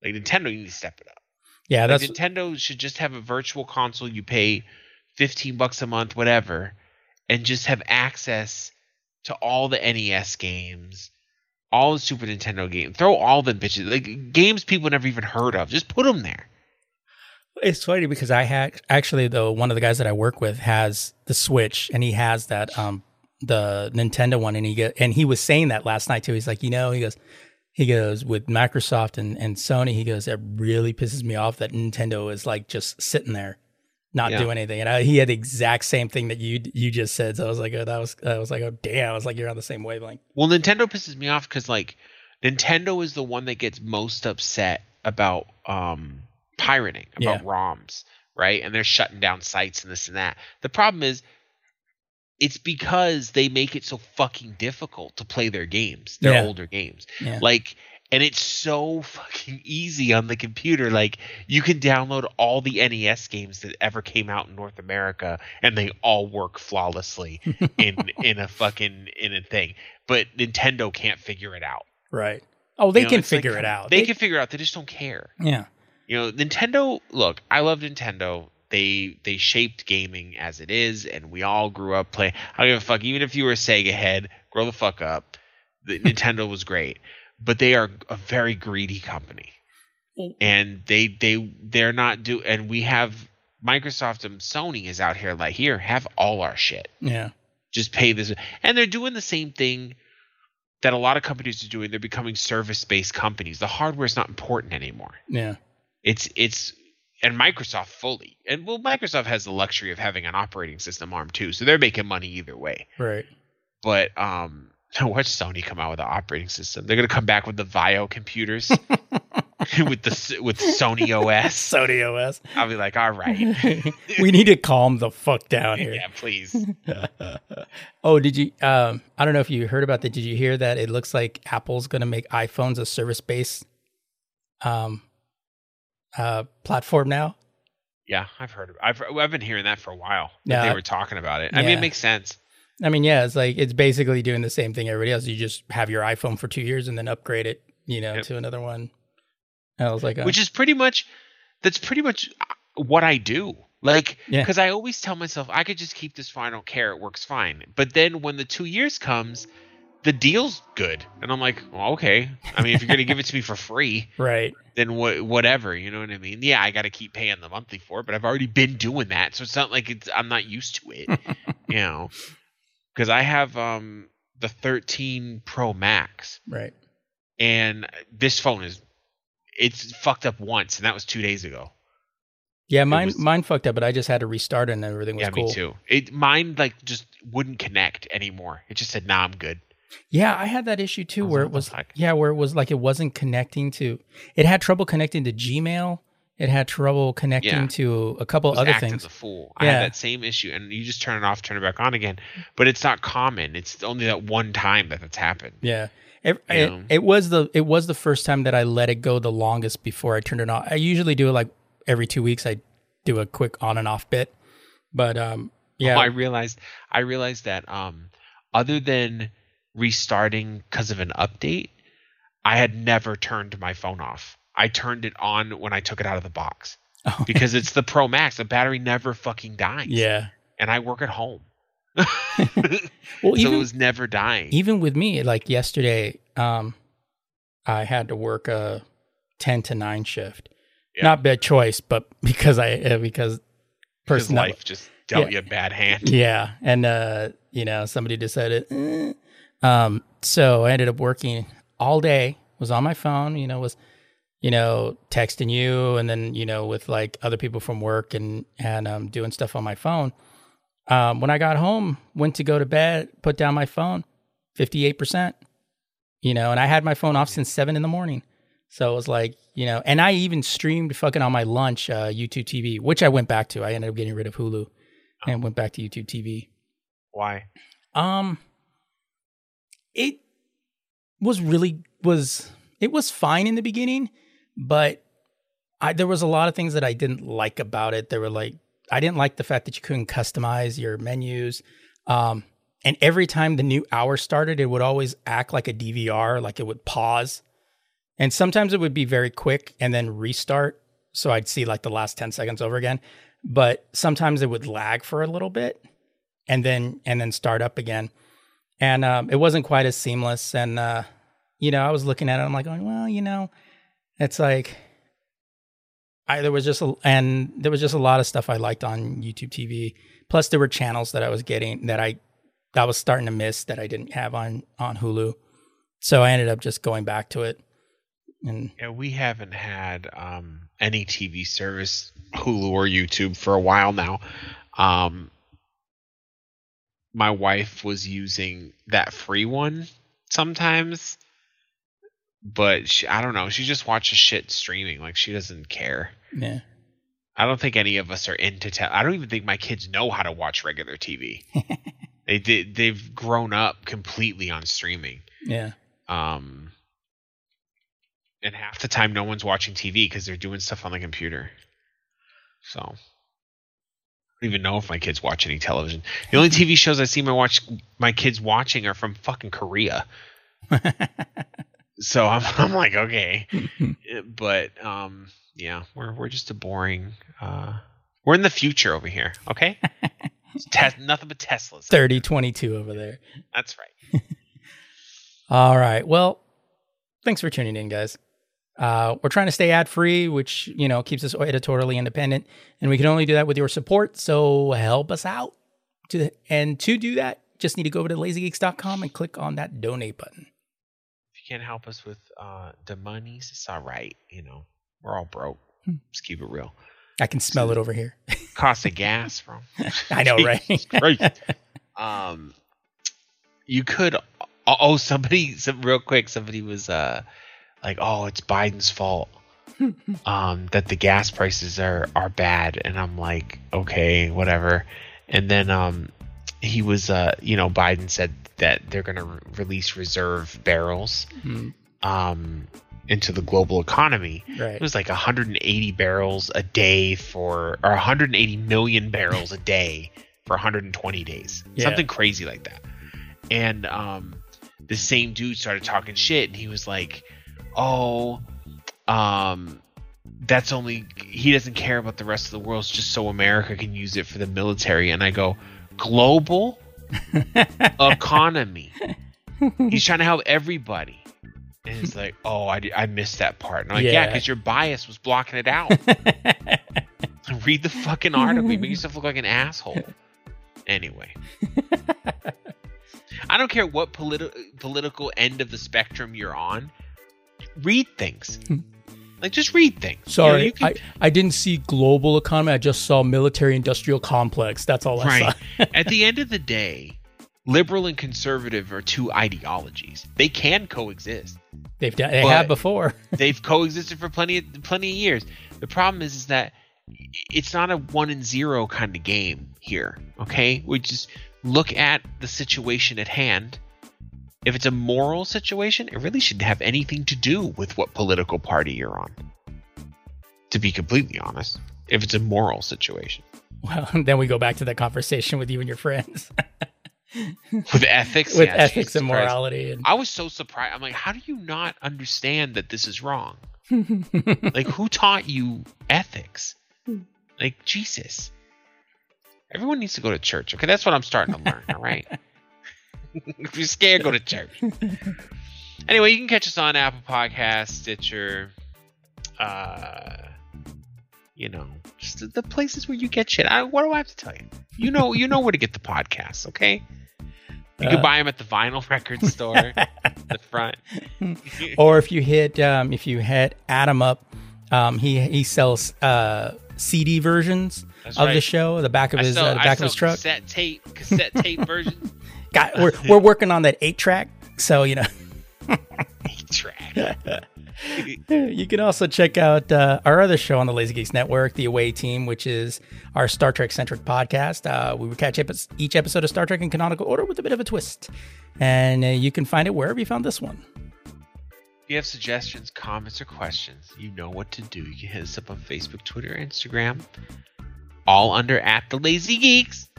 Like Nintendo, you need to step it up. Yeah, Like, that's Nintendo should just have a virtual console. You pay fifteen bucks a month, whatever, and just have access to all the NES games, all the Super Nintendo games. Throw all them bitches like games people never even heard of. Just put them there. It's funny because I had actually though one of the guys that I work with has the Switch and he has that um the Nintendo one and he get and he was saying that last night too. He's like, you know, he goes he goes with Microsoft and, and Sony, he goes, it really pisses me off that Nintendo is like just sitting there, not Yeah. doing anything. And I, he had the exact same thing that you you just said. So I was like, oh, that was I was like, oh damn, I was like, you're on the same wavelength. Well, Nintendo pisses me off because like Nintendo is the one that gets most upset about um pirating, about Yeah. ROMs, right? And they're shutting down sites and this and that. The problem is it's because they make it so fucking difficult to play their games, their Yeah. older games. Like and it's so fucking easy on the computer. Like you can download all the NES games that ever came out in North America and they all work flawlessly in in a fucking in a thing. But Nintendo can't figure it out. Right. Oh, they You know, can it's like, figure it out. They, can figure it out. They just don't care. Yeah. You know, Nintendo. Look, I love Nintendo. They they shaped gaming as it is, and we all grew up playing. I don't give a fuck. Even if you were a Sega head, grow the fuck up. The, Nintendo was great, but they are a very greedy company, and they they they're not do. And we have Microsoft and Sony is out here like here have all our shit Yeah. just pay this and they're doing the same thing that a lot of companies are doing they're becoming service-based companies the hardware is not important anymore Yeah. it's it's and microsoft fully and well microsoft has the luxury of having an operating system arm too so they're making money either way Right. but um watch sony come out with an operating system they're going to come back with the VAIO computers with the with sony os Sony OS. i'll be like all right we need to calm the fuck down here. yeah please oh, did you? Um, I don't know if you heard about that. Did you hear that? It looks like Apple's going to make iPhones a service-based um, uh, platform now. yeah i've heard of, i've i've been hearing that for a while Yeah. they were talking about it i mean it makes sense I mean, yeah, it's like it's basically doing the same thing everybody else. You just have your iPhone for two years and then upgrade it, you know, Yep. to another one. And I was like, uh, which is pretty much that's pretty much uh, what I do. Like, Yeah. because I always tell myself I could just keep this final care. It works fine. But then when the two years comes, the deal's good, and I'm like, well, okay. I mean, if you're gonna give it to me for free, right, then what? Whatever. You know what I mean? Yeah, I got to keep paying the monthly for it, but I've already been doing that, so it's not like it's I'm not used to it. you know, because I have um the 13 Pro Max, right. and this phone is it's fucked up once, and that was two days ago. Yeah, mine was- mine fucked up, but I just had to restart it and everything was yeah, cool. me too. It mine like just wouldn't connect anymore. It just said, "Nah, I'm good." Yeah, I had that issue too, where it was fuck?" yeah, where it was like it wasn't connecting to. It had trouble connecting to Gmail. It had trouble connecting Yeah. to a couple other things. as a fool. I Yeah. had that same issue, and you just turn it off, turn it back on again. But it's not common. It's only that one time that that's happened. Yeah. It, it, it was the it was the first time that I let it go the longest before I turned it on. I usually do it like every two weeks. I do a quick on and off bit, but um, yeah, Oh, I realized. I realized that um, other than restarting because of an update, I had never turned my phone off. I turned it on when I took it out of the box Oh, because it's the Pro Max. The battery never fucking dies. yeah. and I work at home. Well, so even it was never dying. even with me, like yesterday, um, I had to work a ten to nine shift. Yeah. Not bad choice, but because I uh, because personal life just dealt Yeah. you a bad hand. Yeah, and uh, you know, somebody decided. Eh. Um, so I ended up working all day. Was on my phone. You know, was you know texting you, and then you know with like other people from work and and um, doing stuff on my phone. Um, when I got home, went to go to bed, put down my phone, fifty eight percent. You know, and I had my phone off since seven in the morning. So it was like, you know, and I even streamed fucking on my lunch, uh, YouTube TV, which I went back to. I ended up getting rid of Hulu and went back to YouTube TV. Why? Um, it was really was it was fine in the beginning, but I there was a lot of things that I didn't like about it. There were like I didn't like the fact that you couldn't customize your menus. Um, and every time the new hour started, it would always act like a DVR, like it would pause. And sometimes it would be very quick and then restart. so I'd see like the last 10 seconds over again. But sometimes it would lag for a little bit and then and then start up again. And um, it wasn't quite as seamless. And uh, you know, I was looking at it, I'm like, well, you know, it's like I there was just a, and there was just a lot of stuff I liked on YouTube TV. Plus, there were channels that I was getting that I that was starting to miss that I didn't have on on Hulu. So I ended up just going back to it. And yeah, we haven't had um, any TV service, Hulu or YouTube, for a while now. Um, my wife was using that free one sometimes, but she, I don't know. She just watches shit streaming. Like she doesn't care. yeah, I don't think any of us are into. Te- I don't even think my kids know how to watch regular TV. they did. They've grown up completely on streaming. yeah, Um, and half the time, no one's watching TV because they're doing stuff on the computer. So, I don't even know if my kids watch any television. The only TV shows I see my watch my kids watching are from fucking Korea. So I'm, I'm like, okay, but um, yeah, we're we're just a boring. Uh, we're in the future over here, okay? Nothing but Teslas. 30 22 over there. That's right. All right. Well, thanks for tuning in, guys. Uh, we're trying to stay ad free, which you know keeps us editorially independent, and we can only do that with your support. So help us out. To and to do that, just need to go over to lazygeeks.com and click on that donate button. Can't help us with uh, the monies, it's all right. You know, we're all broke. Hmm. Just keep it real. I can smell it over here. Cost of gas, bro. I know, right? Um, you could. Oh, oh, somebody, some real quick. Somebody was uh, like, "Oh, it's Biden's fault." um, that the gas prices are are bad, and I'm like, okay, whatever. And then um, he was, uh, you know, Biden said that they're going to re- release reserve barrels Hmm, um, into the global economy. right. It was like 180 barrels a day for, or 180 million barrels a day for 120 days, Yeah. something crazy like that. And um, the same dude started talking shit, and he was like, "Oh, um, that's only he doesn't care about the rest of the world, it's just so America can use it for the military." And I go, "Global economy." He's trying to help everybody. And it's like, oh, I, I missed that part. And I'm like, yeah, Yeah. because your bias was blocking it out. Read the fucking article. You make yourself look like an asshole. Anyway. I don't care what politi- political end of the spectrum you're on. Read things. Like, just read things. You know, Sorry, you can- I, I didn't see global economy. I just saw military industrial complex. That's all I right. saw. At the end of the day, liberal and conservative are two ideologies. They can coexist. They've done, they have before. they've coexisted for plenty of plenty of years. The problem is is that it's not a one and zero kind of game here. Okay, we just look at the situation at hand. If it's a moral situation, it really shouldn't have anything to do with what political party you're on. To be completely honest, if it's a moral situation Well, then we go back to that conversation with you and your friends with ethics, with yeah, ethics Jesus and Christ. morality. And I was so surprised. I'm like, how do you not understand that this is wrong? like, who taught you ethics? Hmm. Like, Jesus. Everyone needs to go to church. Okay, that's what I'm starting to learn. all right. if you're scared, go to church. Anyway, you can catch us on Apple Podcasts, Stitcher, uh, you know, just the, places where you get shit. I, what do I have to tell you? You know, you know where to get the podcasts. Okay. You can Uh, buy them at the vinyl record store, the front. or if you hit um, if you hit Adam up, um, he he sells uh, CD versions That's of the show. The back of I his sell, uh, the back of his truck. cassette tape, cassette tape version. Got, we're we're working on that eight track. So you know. eight track. You can also check out uh, our other show on the Lazy Geeks Network, The Away Team, which is our Star Trek centric podcast. Uh, we would catch each episode of Star Trek in canonical order with a bit of a twist. And uh, you can find it wherever you found this one. If you have suggestions, comments, or questions, you know what to do. You can hit us up on Facebook, Twitter, Instagram, all under at the Lazy Geeks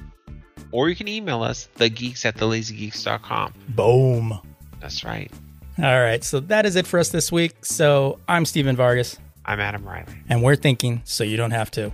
or you can email us, thegeeks at thelazygeeks.com. Boom. That's right. All right. So that is it for us this week. So I'm Stephen Vargas. I'm Adam Riley. And we're thinking so you don't have to.